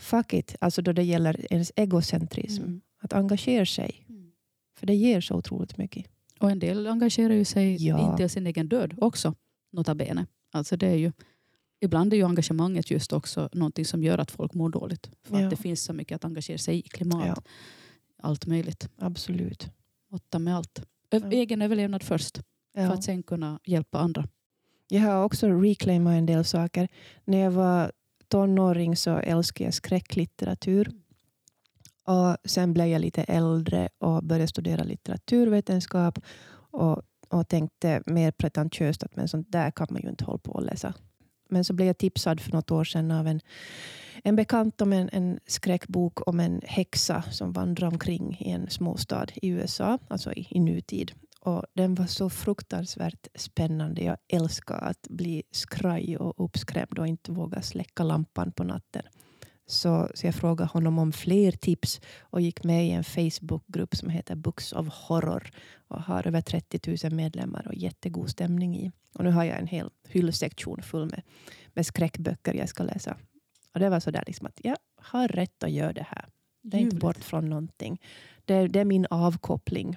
fuck it, alltså då det gäller ens egocentrism. Mm. Att engagera sig. Mm. För det ger så otroligt mycket. Och en del engagerar ju sig Ja. intill sin egen död också. Nota bene. Alltså det är ju, ibland är ju engagemanget just också någonting som gör att folk mår dåligt. För Ja. att det finns så mycket att engagera sig i. Klimat, Ja. allt möjligt. Absolut. Åtta med allt. Ö-. Egen överlevnad först. För att sen kunna hjälpa andra. Jag har också reclaimat en del saker. När jag var tonåring så älskade jag skräcklitteratur. Och sen blev jag lite äldre och började studera litteraturvetenskap. Och, och tänkte mer pretentiöst att men sånt där kan man ju inte hålla på och läsa. Men så blev jag tipsad för något år sedan av en, en bekant om en, en skräckbok om en häxa som vandrar omkring i en småstad i USA, alltså i, i nutid. Och den var så fruktansvärt spännande. Jag älskar att bli skraj och uppskrämd och inte våga släcka lampan på natten. Så, så jag frågade honom om fler tips och gick med i en Facebookgrupp som heter Books of Horror och har över 30 000 medlemmar och jättegod stämning i. Och nu har jag en hel hyllsektion full med, med skräckböcker jag ska läsa. Och det var så där liksom att jag har rätt att göra det här. Det är inte Ljuvligt. bort från någonting. Det, det är min avkoppling.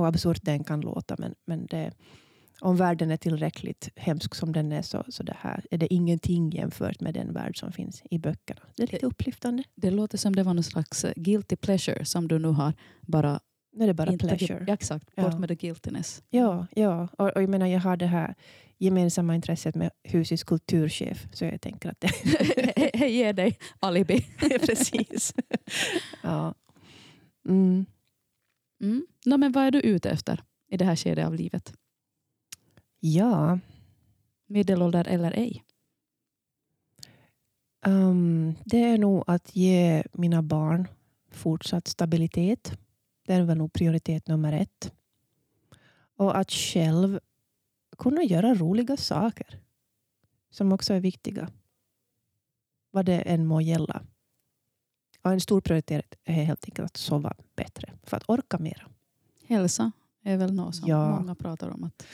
Hur absurt den kan låta. Men, men det, om världen är tillräckligt hemsk som den är så, så det här är det ingenting jämfört med den värld som finns i böckerna. Det är lite upplyftande. Det låter som det var någon slags eh, guilty pleasure som du nu har. Bara Nu är det bara inte pleasure. Ja, exakt, bort Ja. med the guiltiness. Ja, ja. Och, och jag menar jag har det här gemensamma intresset med husets kulturchef. Så jag tänker att det hej, ge dig alibi. precis. ja. Mm. Mm. No, men vad är du ute efter i det här skedet av livet? ja. Medelålder eller ej? Um, det är nog att ge mina barn fortsatt stabilitet. Det är väl nog prioritet nummer ett. Och att själv kunna göra roliga saker som också är viktiga. Vad det än må gälla. Och en stor prioritet är helt enkelt att sova bättre för att orka mera. Hälsa är väl något som Ja. många pratar om att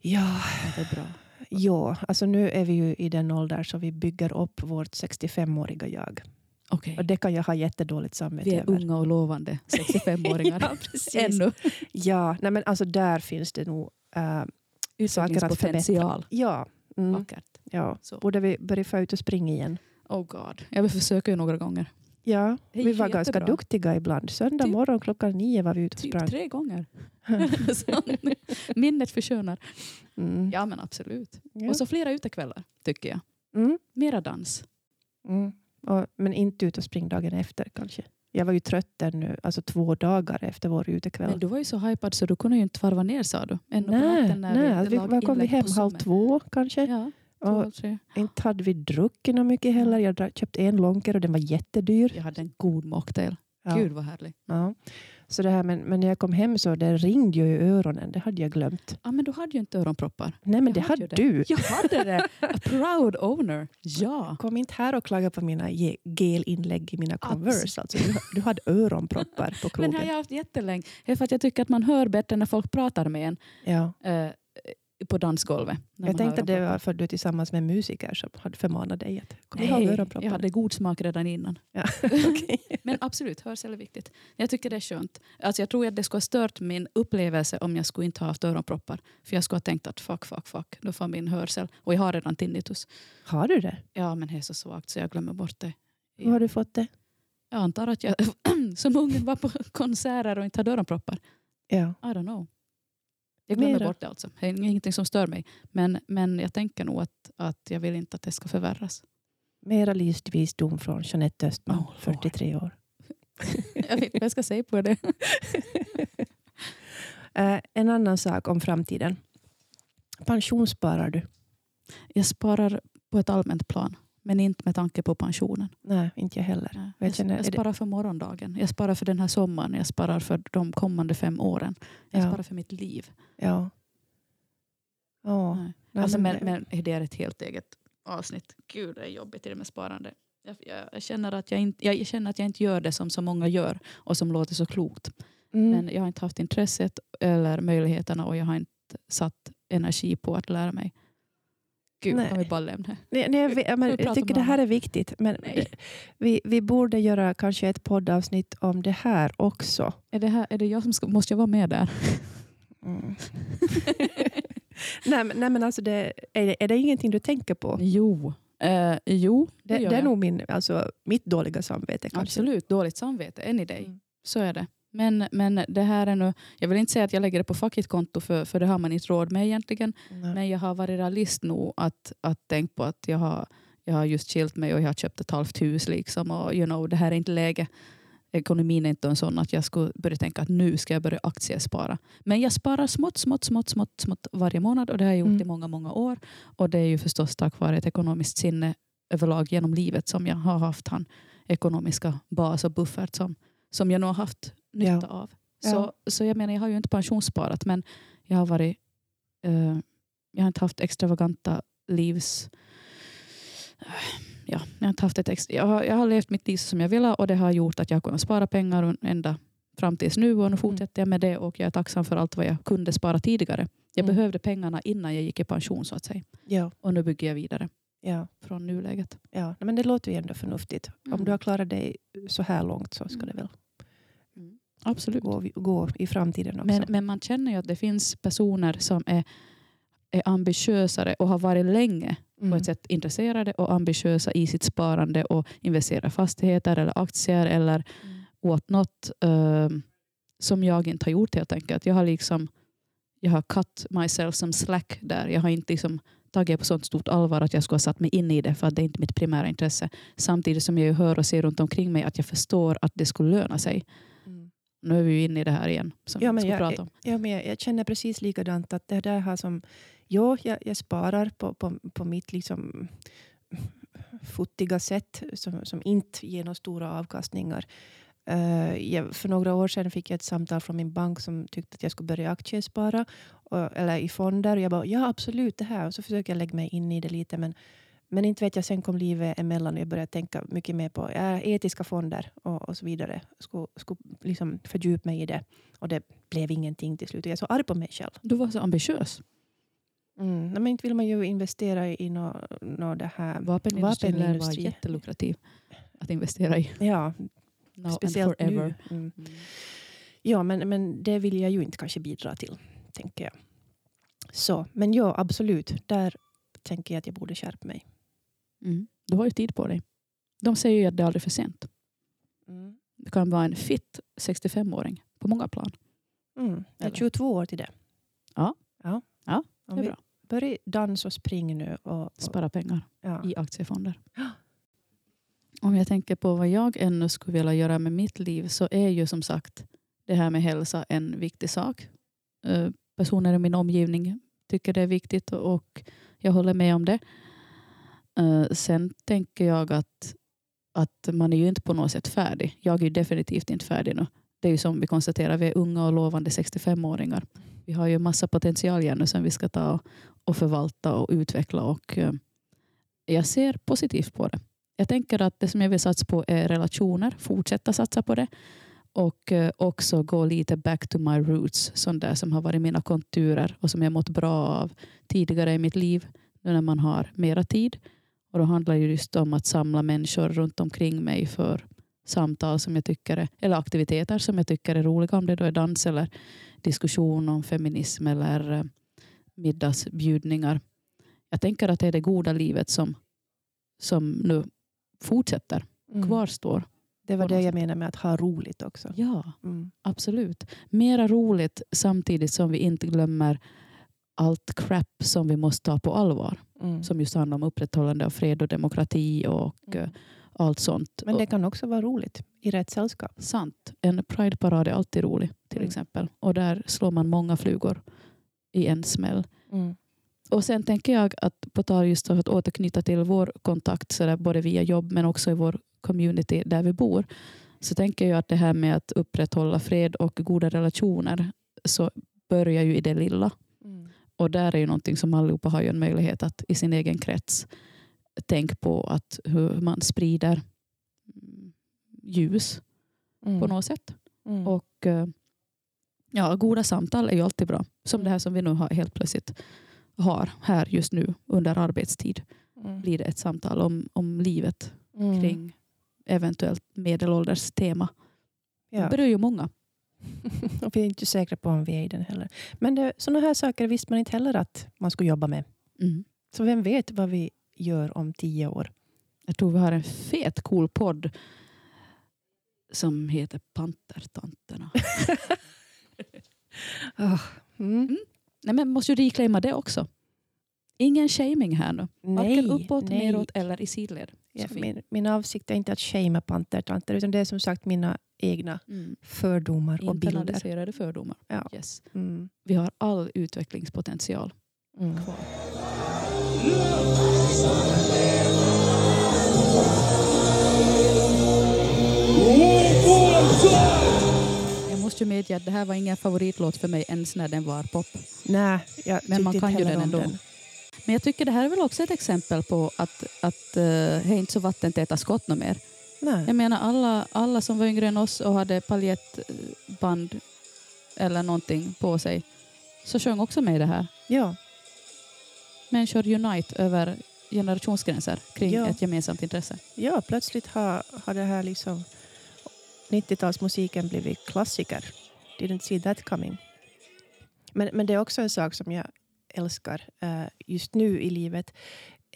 Ja, det är bra. ja, alltså nu är vi ju i den ålder så vi bygger upp vårt 65-åriga jag. Okej. Och det kan jag ha jättedåligt samvete Vi är över. unga och lovande 65-åringar. Ja, precis. Ännu. Ja, nej men alltså där finns det nog äh, saker att förbättra. Ja, mm, Vackert. ja. Så. Borde vi börja få ut och springa igen? Oh god. Jag vill försöka ju några gånger. Ja, vi var ganska duktiga ibland. Söndag Typ- morgon klockan nio var vi ute och Typ sprang. tre gånger. Minnet förskönar. Mm. Ja men absolut. Ja. Och så flera utekvällar tycker jag. Mm. Mera dans. Mm. Och, men inte ut och springa dagen efter kanske. Jag var ju trött ännu, alltså två dagar efter vår utekväll. Men du var ju så hypad så du kunde ju inte varva ner sa du. Ännu nej, nej. alltså, vi, var kom vi hem halv två kanske. Ja, två, tre. inte hade vi druckit mycket heller. Jag köpte en lonker och den var jättedyr. Jag hade en god mocktail. Ja. Gud vad härlig. Ja. Så det här, men, men när jag kom hem så det ringde ju i öronen. Det hade jag glömt. Ja, men du hade ju inte öronproppar. Nej men Jag det hade hade du. Jag hade det. A proud owner. Ja. Kom inte här och klaga på mina ge- gelinlägg i mina Converse. Alltså, du, du hade öronproppar på Men krogen. det har jag haft jättelänge. Det är för att jag tycker att man hör bättre när folk pratar med en ja. eh, på dansgolvet. Jag tänkte har det var för att du är tillsammans med musiker som hade förmanat dig att kom ihåg Nej, öronproppar. jag hade god smak redan innan. Ja. Okej. Men absolut, hörsel är viktigt. Jag tycker det är skönt. Alltså jag tror att det skulle ha stört min upplevelse om jag skulle inte ha haft öronproppar. För jag skulle ha tänkt att fuck, fuck, fuck. Då får min hörsel. Och jag har redan tinnitus. Har du det? Ja, men det är så svagt så jag glömmer bort det. Hur har du fått det? Jag antar att jag som ungen var på konserter och inte hade öronproppar. Ja. I don't know. Jag glömmer Mera. bort det alltså. Det är ingenting som stör mig. Men, men jag tänker nog att, att jag vill inte att det ska förvärras. Mera livsvisdom från Jeanette Östman, Oh, Lord. 43 år. Jag vet inte vad jag ska säga på det. Eh, en annan sak om framtiden. Pensionssparar du? Jag sparar på ett allmänt plan. Men inte med tanke på pensionen. Nej, inte jag heller. Nej. Jag Jag, känner- det- sparar för morgondagen. Jag sparar för den här sommaren. Jag sparar för de kommande fem åren. Jag Ja. sparar för mitt liv. Ja. Ja. Nej. Nej, Alltså, men men det är ett helt eget avsnitt. Gud, det är jobbigt det med sparande. Jag, jag, jag, känner att jag, inte, jag känner att jag inte gör det som så många gör och som låter så klokt. Mm. Men jag har inte haft intresset eller möjligheterna och jag har inte satt energi på att lära mig. Gud, Nej. kan vi bara lämna? Nej, nej, men Vi pratar jag tycker det här är viktigt. Men Nej. vi, vi borde göra kanske ett poddavsnitt om det här också. Är det, här, är det jag som ska, måste jag vara med där? Mm. nej, men, nej, men alltså det, är, det, är det ingenting du tänker på? Jo, eh, jo det, Det, det är nog min, alltså, mitt dåliga samvete. Kanske. Absolut, dåligt samvete. Än i dig. Mm. Så är det. Men, men det här är nu, jag vill inte säga att jag lägger det på fackigt konto för, för det har man inte råd med egentligen. Nej. Men jag har varit realist nog att, att tänka på att jag har, jag har just skilt mig och jag har köpt ett halvt hus. Liksom, och you know, det här är inte läge. Ekonomin är inte en sån att jag skulle börja tänka att nu ska jag börja aktiespara. Men jag sparar smått, smått, smått, smått, smått varje månad och det har jag gjort Mm. i många, många år. Och det är ju förstås tack vare ett ekonomiskt sinne överlag genom livet som jag har haft han ekonomiska bas och buffert som, som jag nog har haft nytta Ja. av. Ja. Så, så jag menar, jag har ju inte pensionssparat men jag har varit eh, jag har inte haft extravaganta livs... Ja, jag, har inte haft ett ex, jag, har, jag har levt mitt liv som jag ville och det har gjort att jag har kunnat spara pengar ända fram tills nu och nu fortsätter jag med det och jag är tacksam för allt vad jag kunde spara tidigare. Jag Mm. behövde pengarna innan jag gick i pension så att säga. Ja, Och nu bygger jag vidare ja, från nuläget. ja. Men det låter ju ändå förnuftigt. Om Mm. du har klarat dig så här långt så ska Mm. det väl Absolut. gå, gå i framtiden också. Men, men man känner ju att det finns personer som är, är ambitiösare och har varit länge Mm. på ett sätt intresserade och ambitiösa i sitt sparande och investera i fastigheter eller aktier eller Mm. åt något eh, som jag inte har gjort helt enkelt. Jag har liksom jag har cut myself som slack där. Jag har inte liksom tagit på sånt stort allvar att jag skulle ha satt mig in i det för att det är inte mitt primära intresse. Samtidigt som jag hör och ser runt omkring mig att jag förstår att det skulle löna sig. Nu är vi ju inne i det här igen som Ja, vi men ska jag, prata om. Ja, men jag, jag känner precis likadant. Att det där har som, jo, jag, jag sparar på, på, på mitt liksom futtiga sätt som, som inte ger några stora avkastningar. Eh, jag, för några år sedan fick jag ett samtal från min bank som tyckte att jag skulle börja aktiespara och, eller i fonder. Och jag bara, ja absolut det här. Och så försöker jag lägga mig in i det lite. Men, men inte vet jag, sen kom livet emellan och jag började tänka mycket mer på ja, etiska fonder och, och så vidare. Skulle, skulle liksom fördjupa mig i det. Och det blev ingenting till slut. Jag är så arg på mig själv. Du var så ambitiös. Mm. Men inte vill man ju investera i något nå det här. Vapenindustrin lär vara jättelukrativ att investera i. Ja, Now speciellt nu. Mm. Mm. Ja, men, men det vill jag ju inte kanske bidra till, tänker jag. Så, men ja, absolut. Där tänker jag att jag borde skärpa mig. Mm. Du har ju tid på dig. De säger ju att det är aldrig för sent. Det kan vara en fit 65-åring på många plan. Mm. Jag är Eller? 22 år till det. Ja. ja. Ja, Om Det är vi bra. börjar dansa och springa nu. Och, och, Spara pengar ja. i aktiefonder. Ja. Om jag tänker på vad jag ännu skulle vilja göra med mitt liv så är ju som sagt det här med hälsa en viktig sak. Eh, Personer i min omgivning tycker det är viktigt och jag håller med om det. Eh, sen tänker jag att, att man är ju inte på något sätt färdig. Jag är ju definitivt inte färdig nu. Det är ju som vi konstaterar, vi är unga och lovande 65-åringar. Vi har ju massa potential igen som vi ska ta och förvalta och utveckla och eh, jag ser positivt på det. Jag tänker att det som jag vill satsa på är relationer, fortsätta satsa på det och eh, också gå lite back to my roots, sånt där som har varit mina konturer och som jag mått bra av tidigare i mitt liv, nu när man har mera tid. Och då handlar det just om att samla människor runt omkring mig för samtal som jag tycker är, eller aktiviteter som jag tycker är roliga, om det då är dans eller diskussion om feminism eller eh, middagsbjudningar. Jag tänker att det är det goda livet som, som nu fortsätter, Mm. kvarstår. Det var det jag menade med att ha roligt också. Ja, Mm. absolut. Mera roligt samtidigt som vi inte glömmer allt crap som vi måste ta på allvar. Mm. Som just handlar om upprätthållande av fred och demokrati och Mm. eh, allt sånt. Men det kan också vara roligt i rätt sällskap. sant. En Pride-parad är alltid rolig till Mm. exempel. Och där slår man många flugor i en smäll. Mm. Och sen tänker jag att på tal just att återknyta till vår kontakt så där, både via jobb men också i vår community där vi bor. Så tänker jag att det här med att upprätthålla fred och goda relationer så börjar ju i det lilla. Mm. Och där är ju någonting som allihopa har ju en möjlighet att i sin egen krets tänka på att hur man sprider mm, ljus Mm. på något sätt. Mm. Och eh, ja, goda samtal är ju alltid bra. Som Mm. det här som vi nu har helt plötsligt har här just nu under arbetstid. Mm. Blir det ett samtal om, om livet Mm. kring eventuellt medelålders tema. Det Ja. berör ju många. och vi är inte säkra på om vi är i den heller. Men det, sådana här saker visste man inte heller att man skulle jobba med. Mm. Så vem vet vad vi gör om tio år? Jag tror vi har en fet cool podd som heter Pantertanterna. Ah, mm. Nej, men måste ju reclaima det också. Ingen shaming här nu. Varken Nej, uppåt, nej. neråt eller i sidled. Ja, min, min avsikt är inte att shamea pantertanter utan det är som sagt mina egna Mm. fördomar och bilder. Internaliserade fördomar. Ja. Yes. Mm. Vi har all utvecklingspotential Mm. kvar. Jag måste ju medge att det här var ingen favoritlåt för mig ens när den var pop. Nej, jag Men man kan ju den ändå. Men jag tycker det här är väl också ett exempel på att, att uh, det är inte så vattentäta skott något mer. Nej. Jag menar alla, alla som var yngre än oss och hade paljettband eller någonting på sig så sjöng också med i det här. Ja. Människor unite över generationsgränser kring Ja. ett gemensamt intresse. ja, plötsligt har, har det här liksom 90-talsmusiken blivit klassiker. Didn't see that coming. Men, men det är också en sak som jag älskar eh, just nu i livet.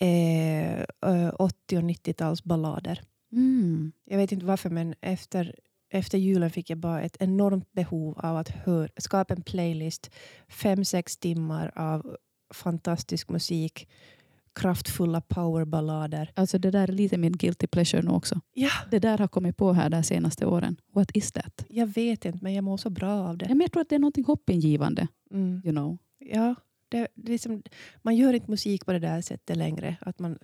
Eh, eh, 80 och 90-talsballader. Mm. Jag vet inte varför men efter, efter julen fick jag bara ett enormt behov av att hör, skapa en playlist. Fem, sex timmar av fantastisk musik. Kraftfulla powerballader. Alltså det där är lite min guilty pleasure nu också. Ja, Det där har kommit på här de senaste åren. What is that? jag vet inte men jag mår så bra av Ja, det. men jag tror att det är något hoppingivande. Mm. You know. Ja, det, det liksom, man gör inte musik på det där sättet längre. Att man,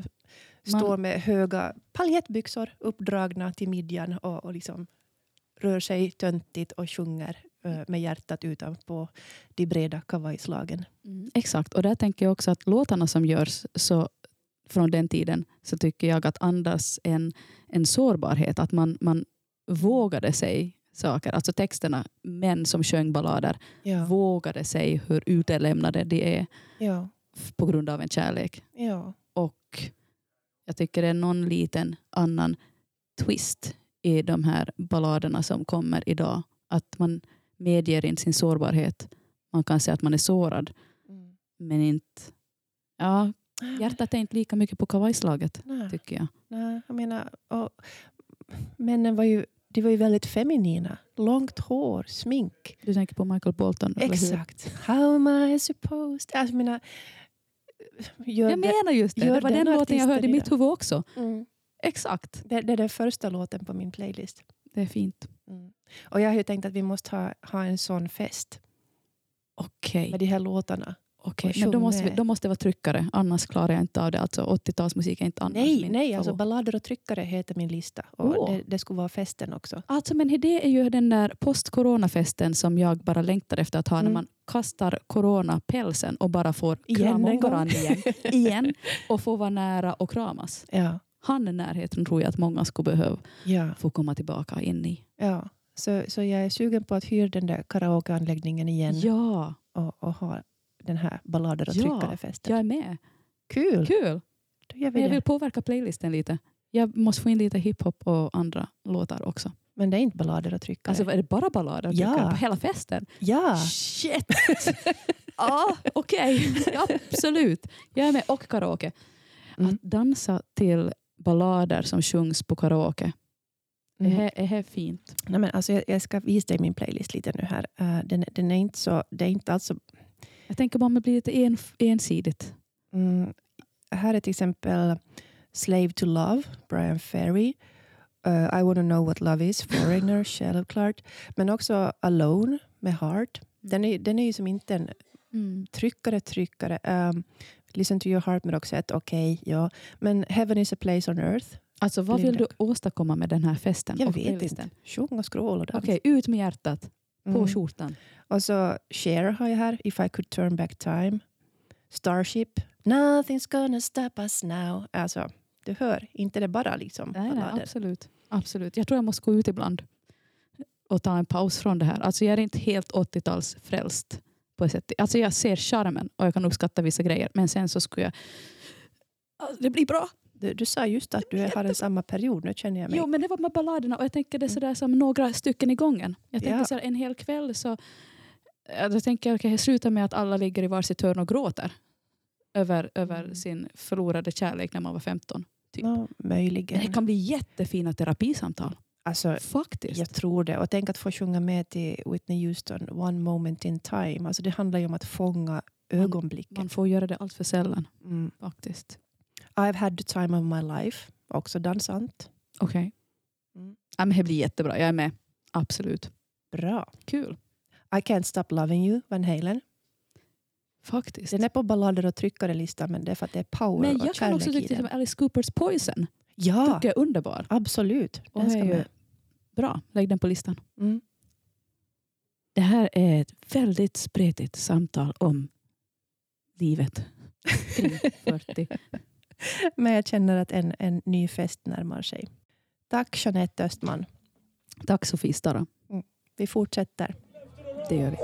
Man- står med höga paljettbyxor uppdragna till midjan och, och liksom rör sig töntigt och sjunger eh, med hjärtat utanpå de breda kavajslagen. Mm, exakt, och där tänker jag också att låtarna som görs så från den tiden så tycker jag att andas en, en sårbarhet. Att man, man vågade sig saker. Alltså texterna, män som sjöng ballader, Ja, vågade sig hur utelämnade de är ja, på grund av en kärlek. ja. Och jag tycker det är någon liten annan twist i de här balladerna som kommer idag. Att man medger inte sin sårbarhet. Man kan säga att man är sårad, Mm. men inte... Ja, hjärtat är inte lika mycket på kavajslaget, Nej, tycker jag. nej, jag menar, och männen var ju, de var ju väldigt feminina. Långt hår, smink. Du tänker på Michael Bolton? Exakt. How am I supposed... Alltså, gör Jag menar just det. Det var den den låten jag hörde i mitt huvud också. mm, Exakt. det, det är den första låten på min playlist. Det är fint. Mm. Och jag har ju tänkt att vi måste ha, ha en sån fest Okej. med de här låtarna. Okej, och men då måste, vi, då måste det vara tryckare, annars klarar jag inte av det. Alltså 80-talsmusik är inte annars Nej, nej alltså ballader och tryckare heter min lista. Och Åh. det, det skulle vara festen också. Alltså, men det är ju den där post-corona-festen som jag bara längtar efter att ha Mm. när man kastar coronapälsen och bara får Igen krama en om gång. varandra igen, igen och få vara nära och kramas. Ja, Han närheten tror jag att många skulle behöva ja, få komma tillbaka in i. ja. Så, så jag är sugen på att hyra den där karaokeanläggningen igen Ja, och, och ha den här ballader och Ja, tryckare-festen. jag är med. Kul! Kul! Då gör vi jag det. vill påverka playlisten lite. Jag måste få in lite hiphop och andra låtar också. Men det är inte ballader och tryckare. Alltså är det bara ballader Ja. tycker jag, på hela festen? ja, Shit! ja, okej. Absolut. Jag är med. Och karaoke. Mm. Att dansa till ballader som sjungs på karaoke. Mm. Är, är det fint? Nej, men alltså jag, jag ska visa dig min playlist lite nu här. Eh, den, den är inte så... Det är inte alls så Jag tänker bara om det blir lite en, ensidigt. Mm, här är till exempel Slave to Love, Brian Ferry. Uh, I wanna know what love is, Foreigner, självklart. Men också Alone med Heart. Den är, den är ju som inte en tryckare, tryckare. Um, Listen to your heart med Roxette, okej, ja. Men Heaven is a place on earth. Alltså vad vill du åstadkomma med den här festen? Jag och vet inte. Sjung och skrål och dans. Okej, ut med hjärtat. På Mm. skjortan. Och så Cher har jag här, If I could turn back time. Starship, Nothing's gonna stop us now. Alltså, du hör, inte det bara liksom Nej, nej, absolut. absolut. Jag tror jag måste gå ut ibland och ta en paus från det här. Alltså jag är inte helt 80-talsfrälst. På ett sätt. Alltså jag ser charmen och jag kan uppskatta vissa grejer. Men sen så skulle jag... Alltså, Det blir bra. Du, du sa just att du har en samma period, nu känner jag mig... Jo, men det var med balladerna och jag tänker det är sådär som några stycken i gången. Jag tänker Ja. så en hel kväll så... ja, Då tänker jag okej, jag slutar med att alla ligger i varsitt hörn och gråter. Över, över Mm. sin förlorade kärlek när man var 15. typ. Men möjligen. det kan bli jättefina terapisamtal. Alltså, Faktiskt. jag tror det. Och tänk att få sjunga med till Whitney Houston, One moment in time. Alltså, det handlar ju om att fånga ögonblicket. Man får göra det allt för sällan Mm. faktiskt. I've had the time of my life, också dansant. Okej. Mm. Ja, det blir jättebra, jag är med. Absolut. Bra. Kul. I can't stop loving you, Van Halen. Faktiskt. Den är på ballader och tryckare-listan, men det är för att det är power Men och jag kan också tycka att Alice Coopers Poison Ja, tycker jag är underbar. absolut. Och Den ska med. Bra, lägg den på listan. Mm. Det här är ett väldigt spretigt samtal om livet kring 40. Men jag känner att en, en ny fest närmar sig. Tack Jeanette Östman. Tack Sofie Stara. Mm. Vi fortsätter. Det gör vi.